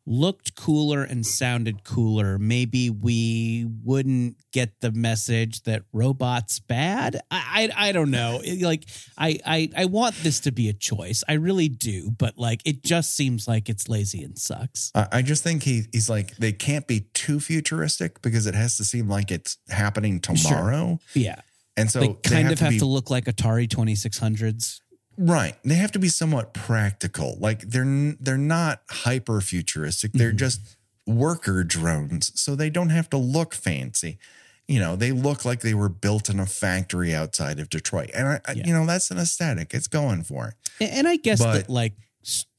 S3: looked cooler and sounded cooler, maybe we wouldn't get the message that robots bad. I I, I don't know. It- like I, I I want this to be a choice. I really do, but like it just seems like it's lazy and sucks.
S1: I, I just think he he's like they can't be too futuristic because it has to seem like it's happening tomorrow.
S3: Yeah.
S1: And so
S3: they
S1: they
S3: kind of have
S1: be,
S3: to look like Atari 2600s.
S1: Right. They have to be somewhat practical. Like they're they're not hyper futuristic. They're
S3: Mhm.
S1: just worker drones, so they don't have to look fancy. You know, they look like they were built in a factory outside of Detroit, and I, I
S3: Yeah.
S1: you know that's an aesthetic. It's going for it.
S3: And- I guess
S1: But-
S3: that like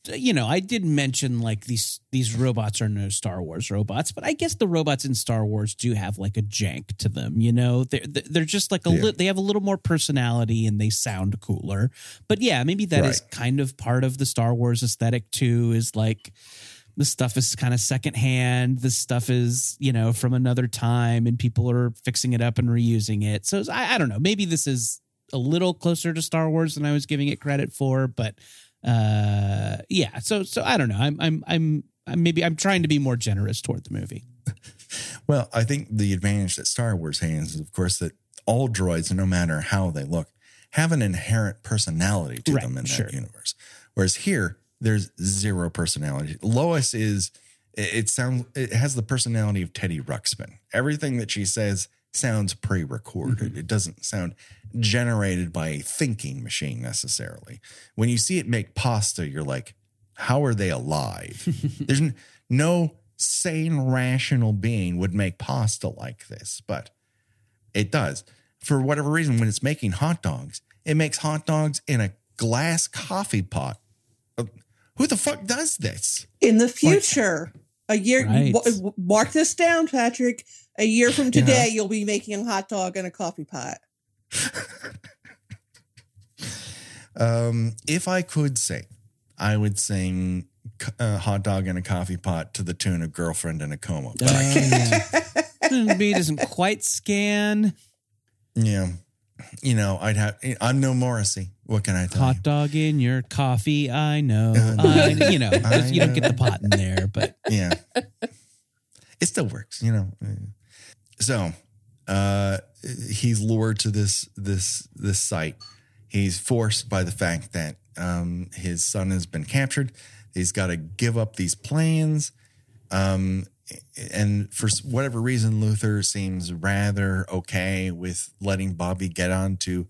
S3: you know, I did mention like these these robots are no Star Wars robots, but I guess the robots in Star Wars do have like a jank to them. You know, they're they're just like a
S1: Yeah.
S3: li- they have a little more personality and they sound cooler. But yeah, maybe that is
S1: Right.
S3: kind of part of the Star Wars aesthetic too. Is like the stuff is kind of secondhand. The stuff is you know from another time, and people are fixing it up and reusing it. So I, I don't know. Maybe this is a little closer to Star Wars than I was giving it credit for, but uh yeah so so i don't know i'm i'm i'm, I'm maybe i'm trying to be more generous toward the movie
S1: Well, I think the advantage that Star Wars has is, of course, that all droids, no matter how they look, have an inherent personality to
S3: Right,
S1: them in
S3: sure.
S1: that universe. Whereas here, there's zero personality. Lois is it, it sounds it has the personality of Teddy Ruxpin. Everything that she says sounds pre-recorded.
S3: Mm-hmm.
S1: It doesn't sound generated by a thinking machine necessarily. When you see it make pasta, you're like, how are they alive? There's n- no sane, rational being would make pasta like this, but it does. For whatever reason, when it's making hot dogs, it makes hot dogs in a glass coffee pot. Uh, Who the fuck does this?
S2: In the future, a year,
S3: Right.
S2: w- w- mark this down, Patrick. A year from today, you'll be making a hot dog in a coffee pot.
S1: Um, if I could sing, I would sing c- uh, hot dog in a coffee pot to the tune of girlfriend in a coma. But I can't.
S3: Uh, B doesn't quite scan
S1: Yeah. You know, I'd have, I'm no Morrissey. What can I tell
S3: hot
S1: you?
S3: dog in your coffee i know
S1: Uh,
S3: I, you know
S1: I
S3: you don't get the pot in there but
S1: Yeah. it still works, you know. So, uh he's lured to this this this site. He's forced by the fact that um his son has been captured. He's got to give up these plans. Um and for whatever reason Luther seems rather okay with letting Bobby get onto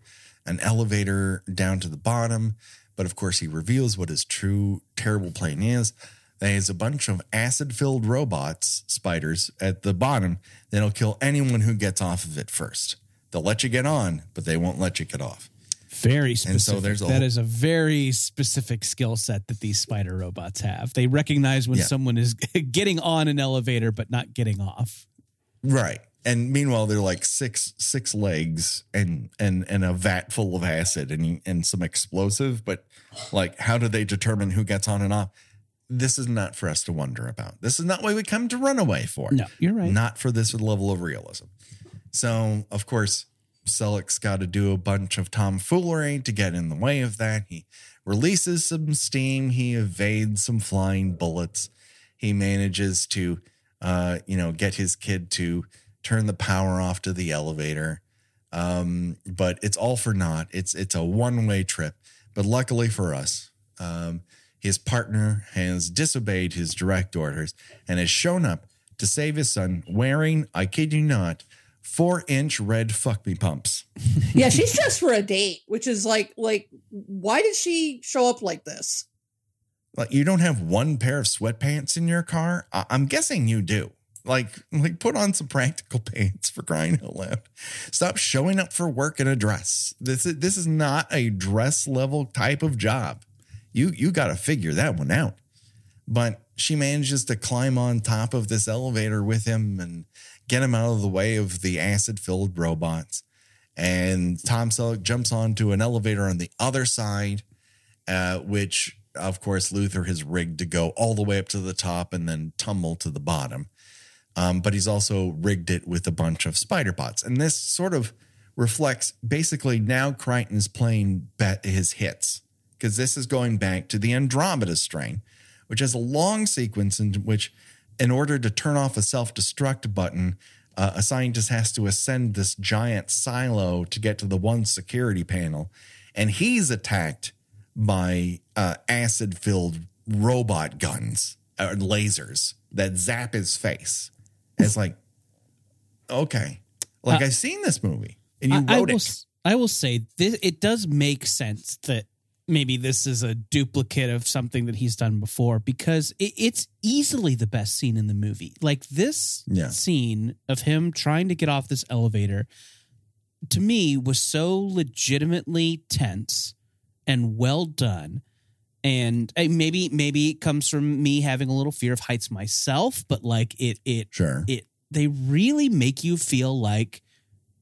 S1: an elevator down to the bottom, but of course he reveals what his true terrible plan is. There's a bunch of acid filled robots, spiders, at the bottom that'll kill anyone who gets off of it first. They'll let you get on, but they won't let you get off.
S3: very specific
S1: there's a
S3: That
S1: whole-
S3: is a very specific skill set that these spider robots have they recognize when
S1: Yeah.
S3: someone is getting on an elevator but not getting off
S1: Right. And meanwhile, they're like six six legs and and and a vat full of acid and and some explosive. But like, how do they determine who gets on and off? This is not for us to wonder about. This is not what we come to Runaway for.
S3: No, you're right.
S1: Not for this level of realism. So, of course, Selleck's got to do a bunch of tomfoolery to get in the way of that. He releases some steam. He evades some flying bullets. He manages to, uh, you know, get his kid to turn the power off to the elevator. Um, but it's all for naught. It's it's a one way trip. But luckily for us, um, his partner has disobeyed his direct orders and has shown up to save his son wearing, I kid you not, four inch red fuck me pumps.
S2: yeah, she's dressed for a date, which is like like why did she show up like this?
S1: Like you don't have one pair of sweatpants in your car? I- I'm guessing you do. Like, like put on some practical pants for crying out loud. Stop showing up for work in a dress. This is this is not a dress level type of job. You you got to figure that one out. But she manages to climb on top of this elevator with him and get him out of the way of the acid filled robots. And Tom Selleck jumps onto an elevator on the other side, uh, which of course Luther has rigged to go all the way up to the top and then tumble to the bottom. Um, but he's also rigged it with a bunch of spider bots. And this sort of reflects basically now Crichton is playing bet his hits because this is going back to the Andromeda strain, which has a long sequence in which, in order to turn off a self destruct button, uh, a scientist has to ascend this giant silo to get to the one security panel. And he's attacked by uh, acid filled robot guns or lasers that zap his face. And it's like, okay, like
S3: Uh,
S1: I've seen this movie and you
S3: I, I
S1: wrote
S3: will,
S1: it.
S3: I will say this, it does make sense that maybe this is a duplicate of something that he's done before because it, it's easily the best scene in the movie. Like this
S1: Yeah.
S3: scene of him trying to get off this elevator to me was so legitimately tense and well done. And uh, maybe maybe it comes from me having a little fear of heights myself, but like it it
S1: Sure.
S3: it they really make you feel like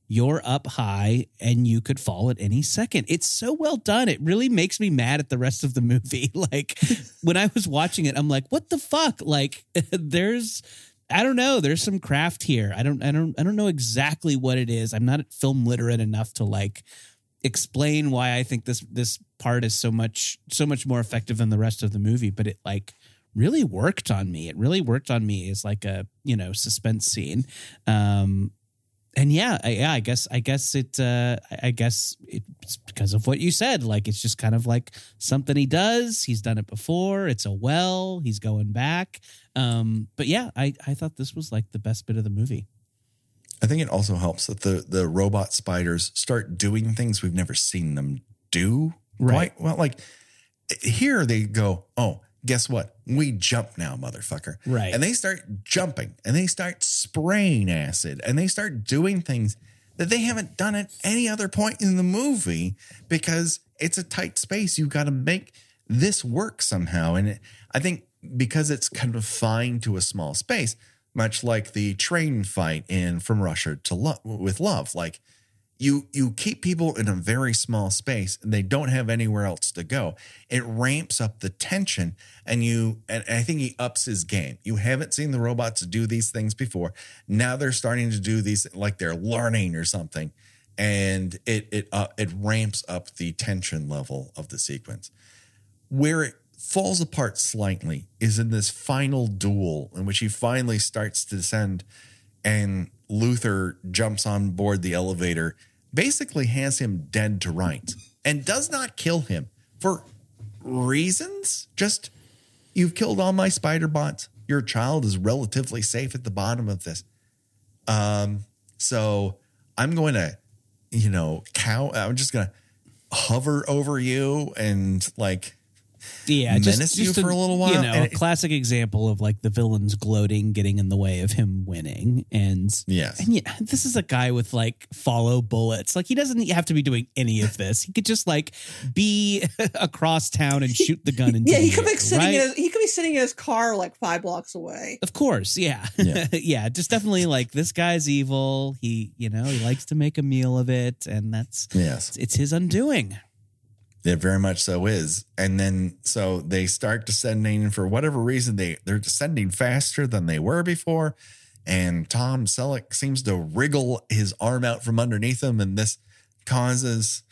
S3: you're up high and you could fall at any second. It's so well done. It really makes me mad at the rest of the movie. Like when I was watching it, I'm like, what the fuck? Like there's I don't know, there's some craft here. I don't I don't I don't know exactly what it is. I'm not film literate enough to like explain why I think this this part is so much so much more effective than the rest of the movie, but it like really worked on me. It really worked on me as like a, you know, suspense scene. Um and yeah, I, yeah, I guess I guess it uh I- guess it's because of what you said. Like it's just kind of like something he does. He's done it before. It's a well. He's going back. Um but yeah, I I thought this was like the best bit of the movie.
S1: I think it also helps that the the robot spiders start doing things we've never seen them do.
S3: Right.
S1: Quite well, like here they go. Oh, guess what? We jump now, motherfucker.
S3: Right.
S1: And they start jumping and they start spraying acid and they start doing things that they haven't done at any other point in the movie because it's a tight space. You've got to make this work somehow. And it, I think because it's confined to a small space, much like the train fight in From Russia to Love with Love, like you you keep people in a very small space and they don't have anywhere else to go. It ramps up the tension and you and i think he ups his game. You haven't seen the robots do these things before. Now they're starting to do these like they're learning or something. And it it uh, it ramps up the tension level of the sequence. Where it falls apart slightly is in this final duel in which he finally starts to descend and Luther jumps on board the elevator, basically has him dead to rights, and does not kill him for reasons. Just, you've killed all my spider bots. Your child is relatively safe at the bottom of this. Um, so I'm going to, you know, cow. I'm just going to hover over you and like
S3: yeah, just,
S1: menace
S3: just
S1: you for a little while,
S3: You know,
S1: and
S3: a
S1: it-
S3: classic example of like the villains gloating, getting in the way of him winning, and
S1: Yes.
S3: and yeah, this is a guy with like follow bullets. Like he doesn't have to be doing any of this. He could just like be across town and shoot the gun. Into
S2: Yeah, he could be
S3: air,
S2: sitting
S3: right?
S2: in his, he could be sitting in his car like five blocks away.
S3: Of course, yeah.
S1: Yeah.
S3: yeah. just definitely like this guy's evil. He, you know, he likes to make a meal of it and that's
S1: Yes.
S3: it's his undoing.
S1: It very much so is. And then so they start descending and for whatever reason they they're descending faster than they were before. And Tom Selleck seems to wriggle his arm out from underneath him, and this causes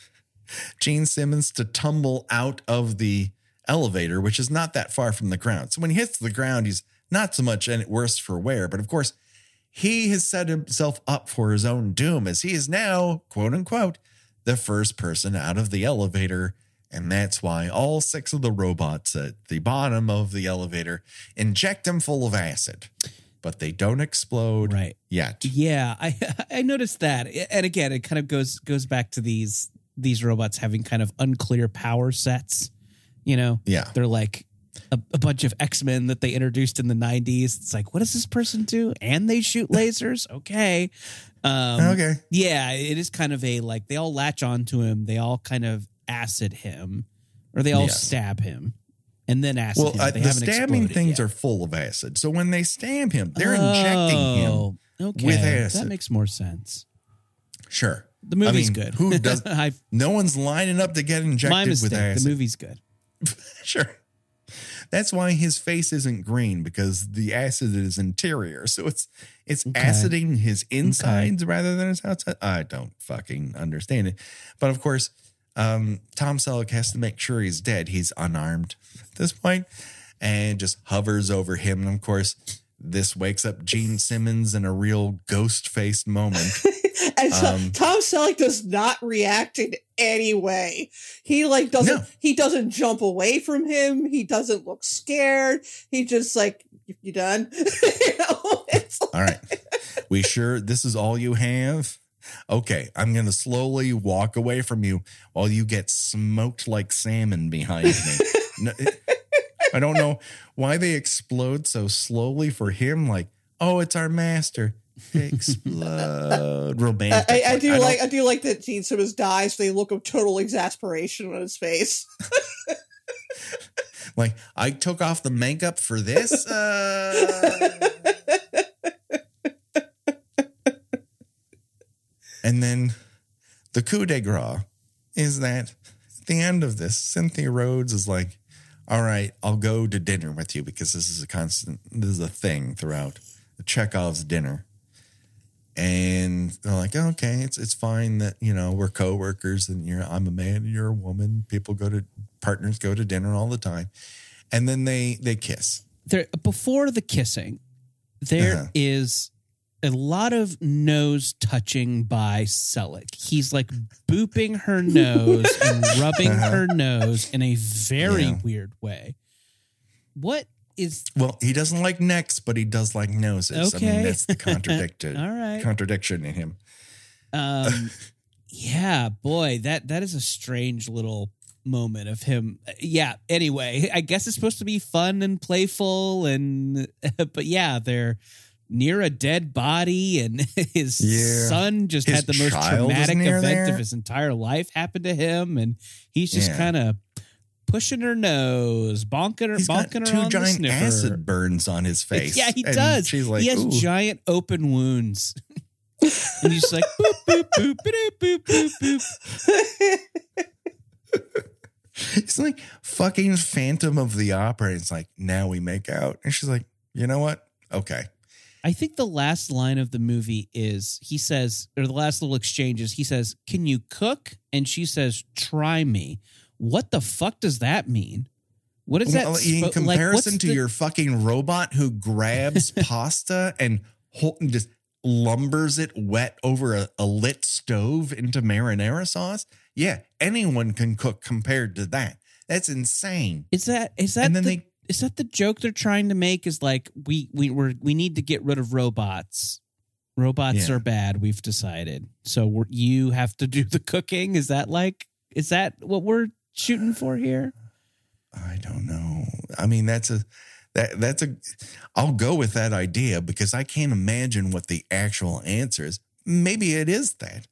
S1: Gene Simmons to tumble out of the elevator, which is not that far from the ground. So when he hits the ground, he's not so much any worse for wear, but of course, he has set himself up for his own doom as he is now, quote unquote, the first person out of the elevator. And that's why all six of the robots at the bottom of the elevator inject him full of acid, but they don't explode
S3: Right.
S1: yet.
S3: Yeah, I I noticed that. And again, it kind of goes goes back to these these robots having kind of unclear power sets. You know?
S1: Yeah.
S3: They're like a, a bunch of X-Men that they introduced in the 90s. It's like, what does this person do? And they shoot lasers? Okay. Um
S1: Okay.
S3: Yeah, it is kind of a like they all latch on to him. They all kind of acid him, or they all
S1: Yes.
S3: stab him, and then acid
S1: Well,
S3: him.
S1: uh, the stabbing things
S3: yet.
S1: are full of acid. So when they stab him, they're injecting him.
S3: Oh, Okay,
S1: with
S3: that makes more sense.
S1: Sure.
S3: The movie's
S1: I mean,
S3: good.
S1: Who does? No one's lining up to get injected
S3: my
S1: with acid.
S3: The movie's good.
S1: Sure. That's why his face isn't green because the acid is interior. So it's it's
S3: Okay.
S1: aciding his insides rather than his outside. I don't fucking understand it. But of course, um, Tom Selleck has to make sure he's dead. He's unarmed at this point and just hovers over him. And of course, this wakes up Gene Simmons in a real ghost faced moment.
S2: And so,
S1: Um,
S2: Tom Selleck does not react in any way. He like doesn't
S1: No.
S2: he doesn't jump away from him. He doesn't look scared. He just like you done. you know, it's
S1: All right. We sure this is all you have? Okay, I'm going to slowly walk away from you while you get smoked like salmon behind me. No, I don't know why they explode so slowly for him. Like, oh, it's our master. Explode. Romantic.
S2: I, I do
S1: don't-
S2: like I do like that Gene Simmons dies. They look of total exasperation on his face.
S1: like I took off the makeup for this. Uh... and then the coup de grace is that at the end of this, Cynthia Rhodes is like, "All right, I'll go to dinner with you because this is a constant. This is a thing throughout Chekhov's dinner." And they're like, okay, it's it's fine that you know we're coworkers and you're I'm a man and you're a woman. People go to partners go to dinner all the time, and then they they kiss.
S3: There before the kissing, there is
S1: Uh-huh.
S3: A lot of nose touching by Selleck. He's like booping her nose and rubbing
S1: Uh-huh.
S3: her nose in a very
S1: Yeah.
S3: weird way. What is
S1: Well, he doesn't like necks, but he does like noses. I
S3: Okay.
S1: mean, that's the contradicted
S3: all right?
S1: contradiction in him.
S3: Um, yeah, boy, that that is a strange little moment of him. Yeah. Anyway, I guess it's supposed to be fun and playful, and but yeah, they're near a dead body, and his
S1: Yeah.
S3: son just
S1: His
S3: had the most traumatic event
S1: there.
S3: of his entire life happen to him, and he's just
S1: Yeah.
S3: kind of pushing her nose, bonking her,
S1: He's got
S3: bonking her
S1: two
S3: on the sniffer.
S1: acid burns on his face.
S3: Yeah, he
S1: And
S3: does.
S1: She's like,
S3: he has
S1: "Ooh."
S3: giant open wounds. and he's like boop boop boop boop boop boop boop.
S1: It's like fucking Phantom of the Opera. It's like, now we make out. And she's like, you know what? Okay.
S3: I think the last line of the movie is he says, or the last little exchange is he says, Can you cook? And she says, Try me. What the fuck does that mean? What is that?
S1: Well, in
S3: like,
S1: comparison
S3: what's
S1: to
S3: the-
S1: your fucking robot who grabs pasta and just lumbers it wet over a, a lit stove into marinara sauce, yeah, anyone can cook compared to that. That's insane.
S3: Is that is that
S1: and then
S3: the,
S1: they
S3: is that the joke they're trying to make? Is like we we we're, we need to get rid of robots. Robots
S1: Yeah.
S3: are bad. We've decided. So we're, you have to do the cooking. Is that like is that what we're shooting for here?
S1: I don't know. I mean, that's a that that's a. I'll go with that idea because I can't imagine what the actual answer is. Maybe it is that.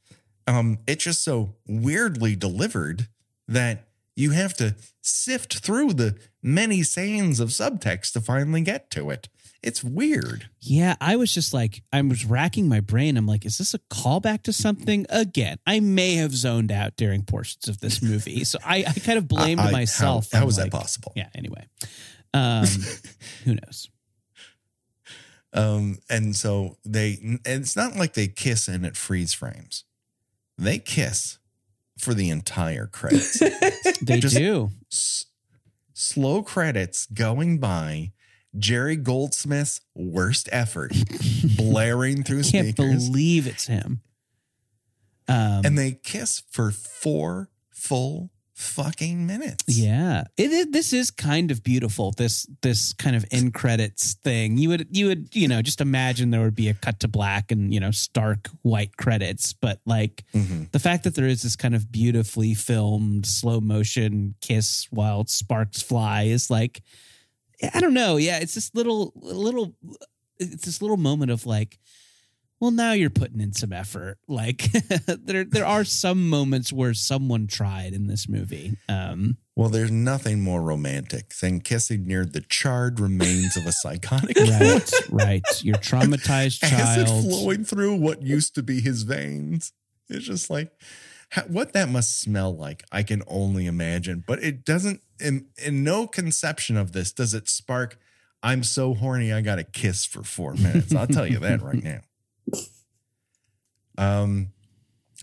S1: Um, it's just so weirdly delivered that you have to sift through the many sands of subtext to finally get to it. It's weird.
S3: Yeah, I was just like, I was racking my brain. I'm like, is this a callback to something? Again, I may have zoned out during portions of this movie. So I, I kind of blamed
S1: I- I-
S3: myself.
S1: How, how
S3: I'm like-
S1: that possible?
S3: Yeah, anyway. Um, who knows?
S1: Um, and so they, and it's not like they kiss and it freeze frames. They kiss for the entire credits.
S3: They
S1: Just-
S3: do.
S1: S- slow credits going by. Jerry Goldsmith's worst effort, blaring through
S3: Can't
S1: speakers,
S3: believe it's him. Um,
S1: and they kiss for four full fucking minutes.
S3: Yeah, it, is this is kind of beautiful. This this kind of end credits thing. You would you would you know just imagine there would be a cut to black and you know stark white credits, but like
S1: Mhm.
S3: the fact that there is this kind of beautifully filmed slow motion kiss while sparks fly is like I don't know. Yeah, it's this little little it's this little moment of like well now you're putting in some effort like there there are some moments where someone tried in this movie um
S1: Well, there's nothing more romantic than kissing near the charred remains of a psychotic
S3: right right your traumatized
S1: acid
S3: child
S1: flowing through what used to be his veins. It's just like what that must smell like. I can only imagine, but it doesn't. In, in no conception of this does it spark. I'm so horny. I got to kiss for four minutes. I'll tell you that right now. Um,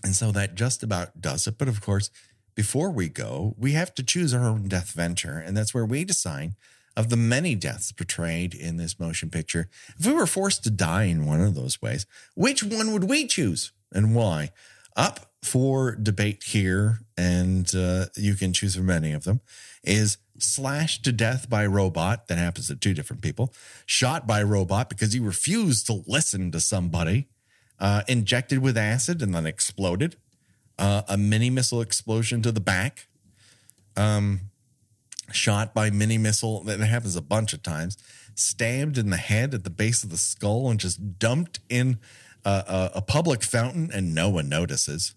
S1: and so that just about does it. But of course, before we go, we have to choose our own death venture, and that's where we decide of the many deaths portrayed in this motion picture. If we were forced to die in one of those ways, which one would we choose and why? Up for debate here, and uh, you can choose from any of them, is slashed to death by robot. That happens to two different people. Shot by robot because he refused to listen to somebody. Uh, injected with acid and then exploded. Uh, a mini missile explosion to the back. Um, shot by mini missile. That happens a bunch of times. Stabbed in the head at the base of the skull and just dumped in a, a, a public fountain and no one notices.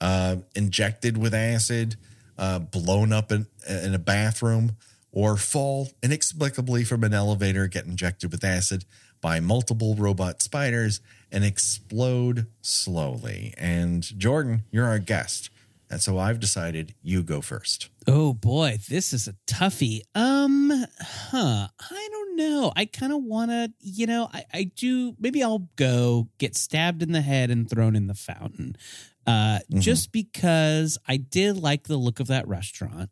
S1: Uh, injected with acid, uh, blown up in, in a bathroom, or fall inexplicably from an elevator, get injected with acid by multiple robot spiders and explode slowly. And Jordan, you're our guest. And so I've decided you go first.
S3: oh boy this is a toughie um huh i don't know i kind of want to you know I, I do maybe i'll go get stabbed in the head and thrown in the fountain uh
S1: Mhm.
S3: just because i did like the look of that restaurant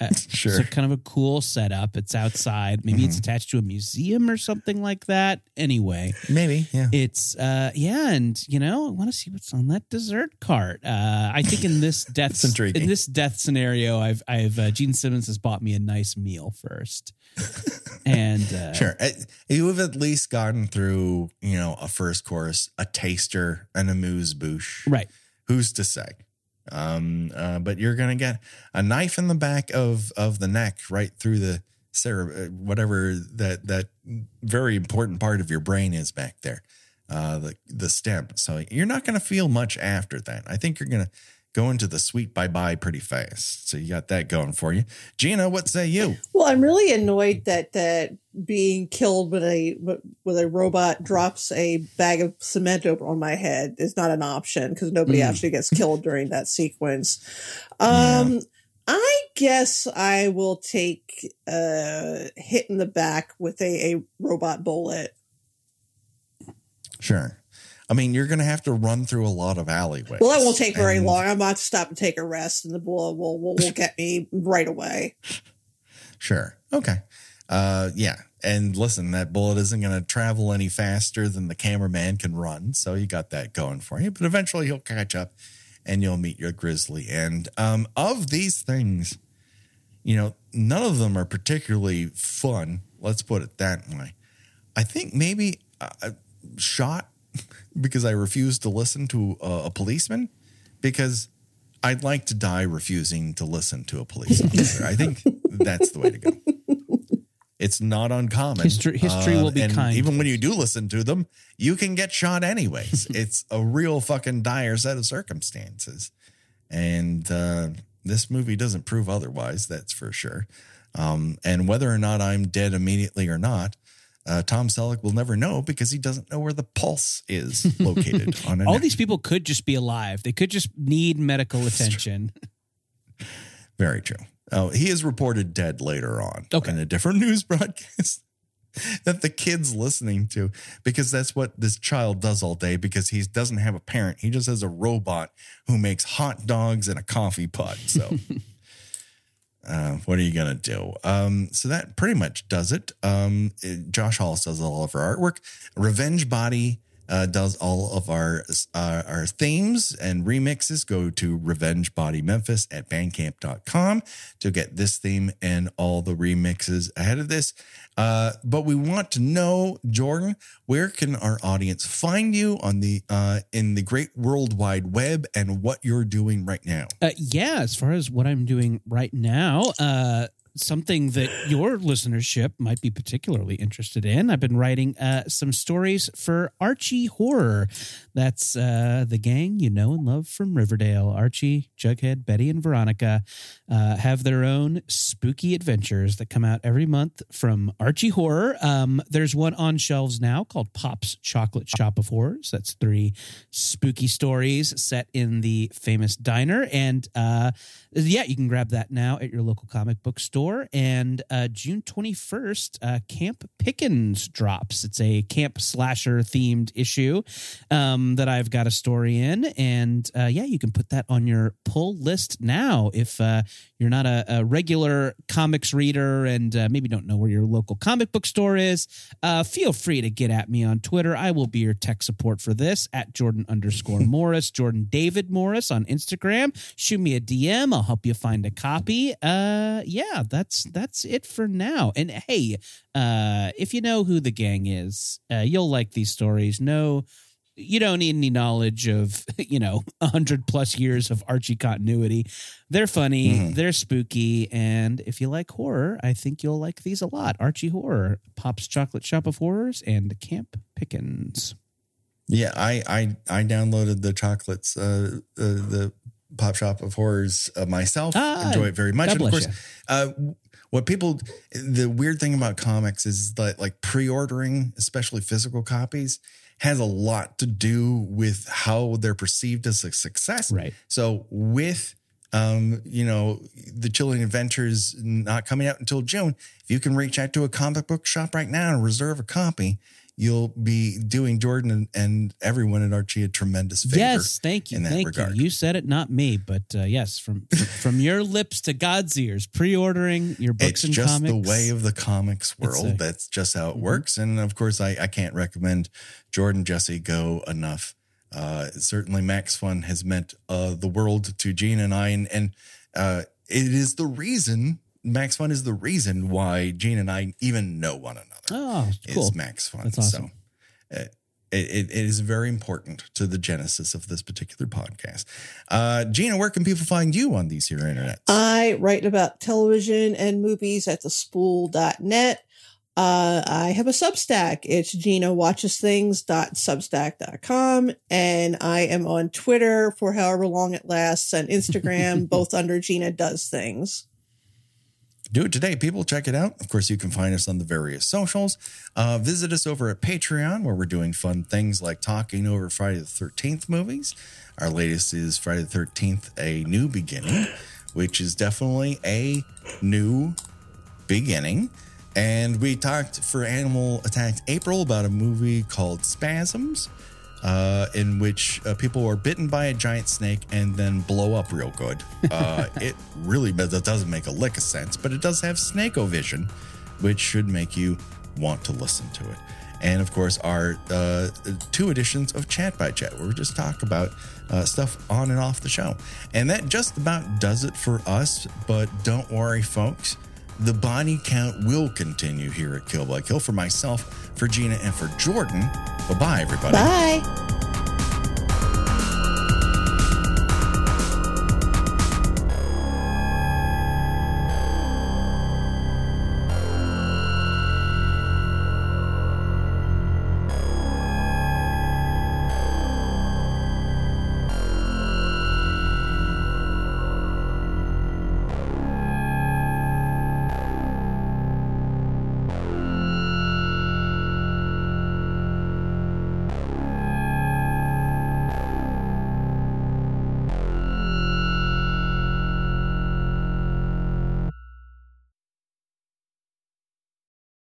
S3: Uh,
S1: Sure.
S3: It's a kind of a cool setup. It's outside. Maybe it's
S1: Mhm.
S3: attached to a museum or something like that. Anyway,
S1: Maybe, yeah.
S3: it's uh yeah, and you know, I want to see what's on that dessert cart. Uh I think in this death in this death scenario, I've I've uh, Gene Simmons has bought me a nice meal first. and uh
S1: Sure. Uh, You have at least gotten through, you know, a first course, a taster, and a amuse bouche.
S3: Right.
S1: Who's to say? Um, uh, but you're gonna get a knife in the back of of the neck, right through the cere- uh, whatever that that very important part of your brain is back there, uh, the the stem. So you're not gonna feel much after that. I think you're gonna go to the sweet bye bye pretty fast. So you got that going for you, Gena. What say you?
S2: Well, I'm really annoyed that that being killed with a with a robot drops a bag of cement over on my head is not an option because nobody
S3: Mm.
S2: actually gets killed during that sequence. Um, I guess I will take a hit in the back with a, a robot bullet.
S1: Sure. I mean, you're going to have to run through a lot of alleyways.
S2: Well, that won't take very
S1: And-
S2: long. I'm about to stop and take a rest, and the bullet will will, will get me right away.
S1: Sure. Okay. Uh, yeah. And listen, that bullet isn't going to travel any faster than the cameraman can run. So you got that going for you. But eventually he'll catch up and you'll meet your grizzly. And um, of these things, you know, none of them are particularly fun. Let's put it that way. I think maybe uh, shot because I refused to listen to a, a policeman because I'd like to die refusing to listen to a police officer. I think that's the way to go. It's not uncommon.
S3: History- history will be
S1: and
S3: kind.
S1: Even when you do listen to them, you can get shot anyways. it's a real fucking dire set of circumstances. And uh, this movie doesn't prove otherwise, that's for sure. Um, and whether or not I'm dead immediately or not, uh, Tom Selleck will never know because he doesn't know where the pulse is located on
S3: All these people could just be alive. They could just need medical attention.
S1: Very true. Oh, he is reported dead later on
S3: Okay.
S1: in a different news broadcast that the kid's listening to because that's what this child does all day because he doesn't have a parent. He just has a robot who makes hot dogs and a coffee pot. So, uh, what are you to do? Um, so, that pretty much does it. Um, it- Josh Hollis does all of our artwork. Revenge Body uh, does all of our uh, our themes and remixes. Go to Revenge Body Memphis at bandcamp.com to get this theme and all the remixes ahead of this. Uh, but we want to know, Jordan, where can our audience find you on the uh, in the great world wide web and what you're doing right now?
S3: Uh, yeah, as far as what I'm doing right now, uh, something that your listenership might be particularly interested in. I've been writing uh, some stories for Archie Horror. That's uh, the gang you know and love from Riverdale. Archie, Jughead, Betty, and Veronica uh, have their own spooky adventures that come out every month from Archie Horror. Um, there's one on shelves now called Pop's Chock-lit Shoppe of Horrors. That's three spooky stories set in the famous diner. And uh, yeah, you can grab that now at your local comic book store. And uh, June 21st, uh, Camp Pickens drops. It's a camp slasher themed issue um, that I've got a story in. And uh, yeah, you can put that on your pull list now if uh, you're not a, a regular comics reader and uh, maybe don't know where your local comic book store is. Uh, feel free to get at me on Twitter. I will be your tech support for this at Jordan underscore Morris, Jordan David Morris on Instagram. Shoot me a DM. I'll help you find a copy. Uh, yeah, that's that's it for now. And hey, uh, if you know who the gang is, uh, you'll like these stories. No, you don't need any knowledge of you know a hundred plus years of Archie continuity. They're funny,
S1: Mhm.
S3: they're spooky, and if you like horror, I think you'll like these a lot. Archie Horror, Pop's Chock-lit Shoppe of Horrors, and Camp Pickens.
S1: Yeah, I I I downloaded the chocolates, uh, uh the Pop Shop of Horrors uh, myself.
S3: Ah,
S1: Enjoy it very much.
S3: God
S1: and of course, uh, what people, the weird thing about comics is that like pre-ordering, especially physical copies, has a lot to do with how they're perceived as a success.
S3: Right.
S1: So with um, you know, the Chilling Adventures not coming out until June, if you can reach out to a comic book shop right now and reserve a copy, you'll be doing Jordan and, and everyone at Archie a tremendous favor.
S3: Yes, thank you,
S1: in that
S3: thank
S1: regard.
S3: you. You said it, not me, but uh, yes, from from your lips to God's ears. Pre-ordering your books
S1: It's
S3: and
S1: just
S3: comics.
S1: the way of the comics world.
S3: a-
S1: That's just how it
S3: Mhm.
S1: works. And of course, I, I can't recommend Jordan Jesse Go enough. Uh, certainly, Max Fun has meant uh, the world to Gene and I, and, and uh, it is the reason Max Fun is the reason why Gene and I even know one another.
S3: Oh,
S1: Is
S3: cool.
S1: Max Fun.
S3: That's awesome.
S1: So, uh, it, it, it is very important to the genesis of this particular podcast. Uh, Gena, where can people find you on these here internet?
S2: I write about television and movies at the spool.net. Uh, I have a Substack. It's Gena watches things.substack.com. And I am on Twitter for however long it lasts and Instagram, both under Gena does things.
S1: Do it today. People check it out. Of course, you can find us on the various socials. Uh, visit us over at Patreon, where we're doing fun things like talking over Friday the 13th movies. Our latest is Friday the 13th, A New Beginning, which is definitely a new beginning. And we talked for Animal Attacked April about a movie called Spasms, uh, in which uh, people are bitten by a giant snake and then blow up real good. Uh, it really that doesn't make a lick of sense, but it does have snake-o-vision, which should make you want to listen to it. And of course, our uh, two editions of Chat by Chat, where we just talk about uh, stuff on and off the show. And that just about does it for us. But don't worry, folks the body count will continue here at Kill by Kill for myself, for Gena, and for Jordan. Bye bye, everybody.
S2: Bye.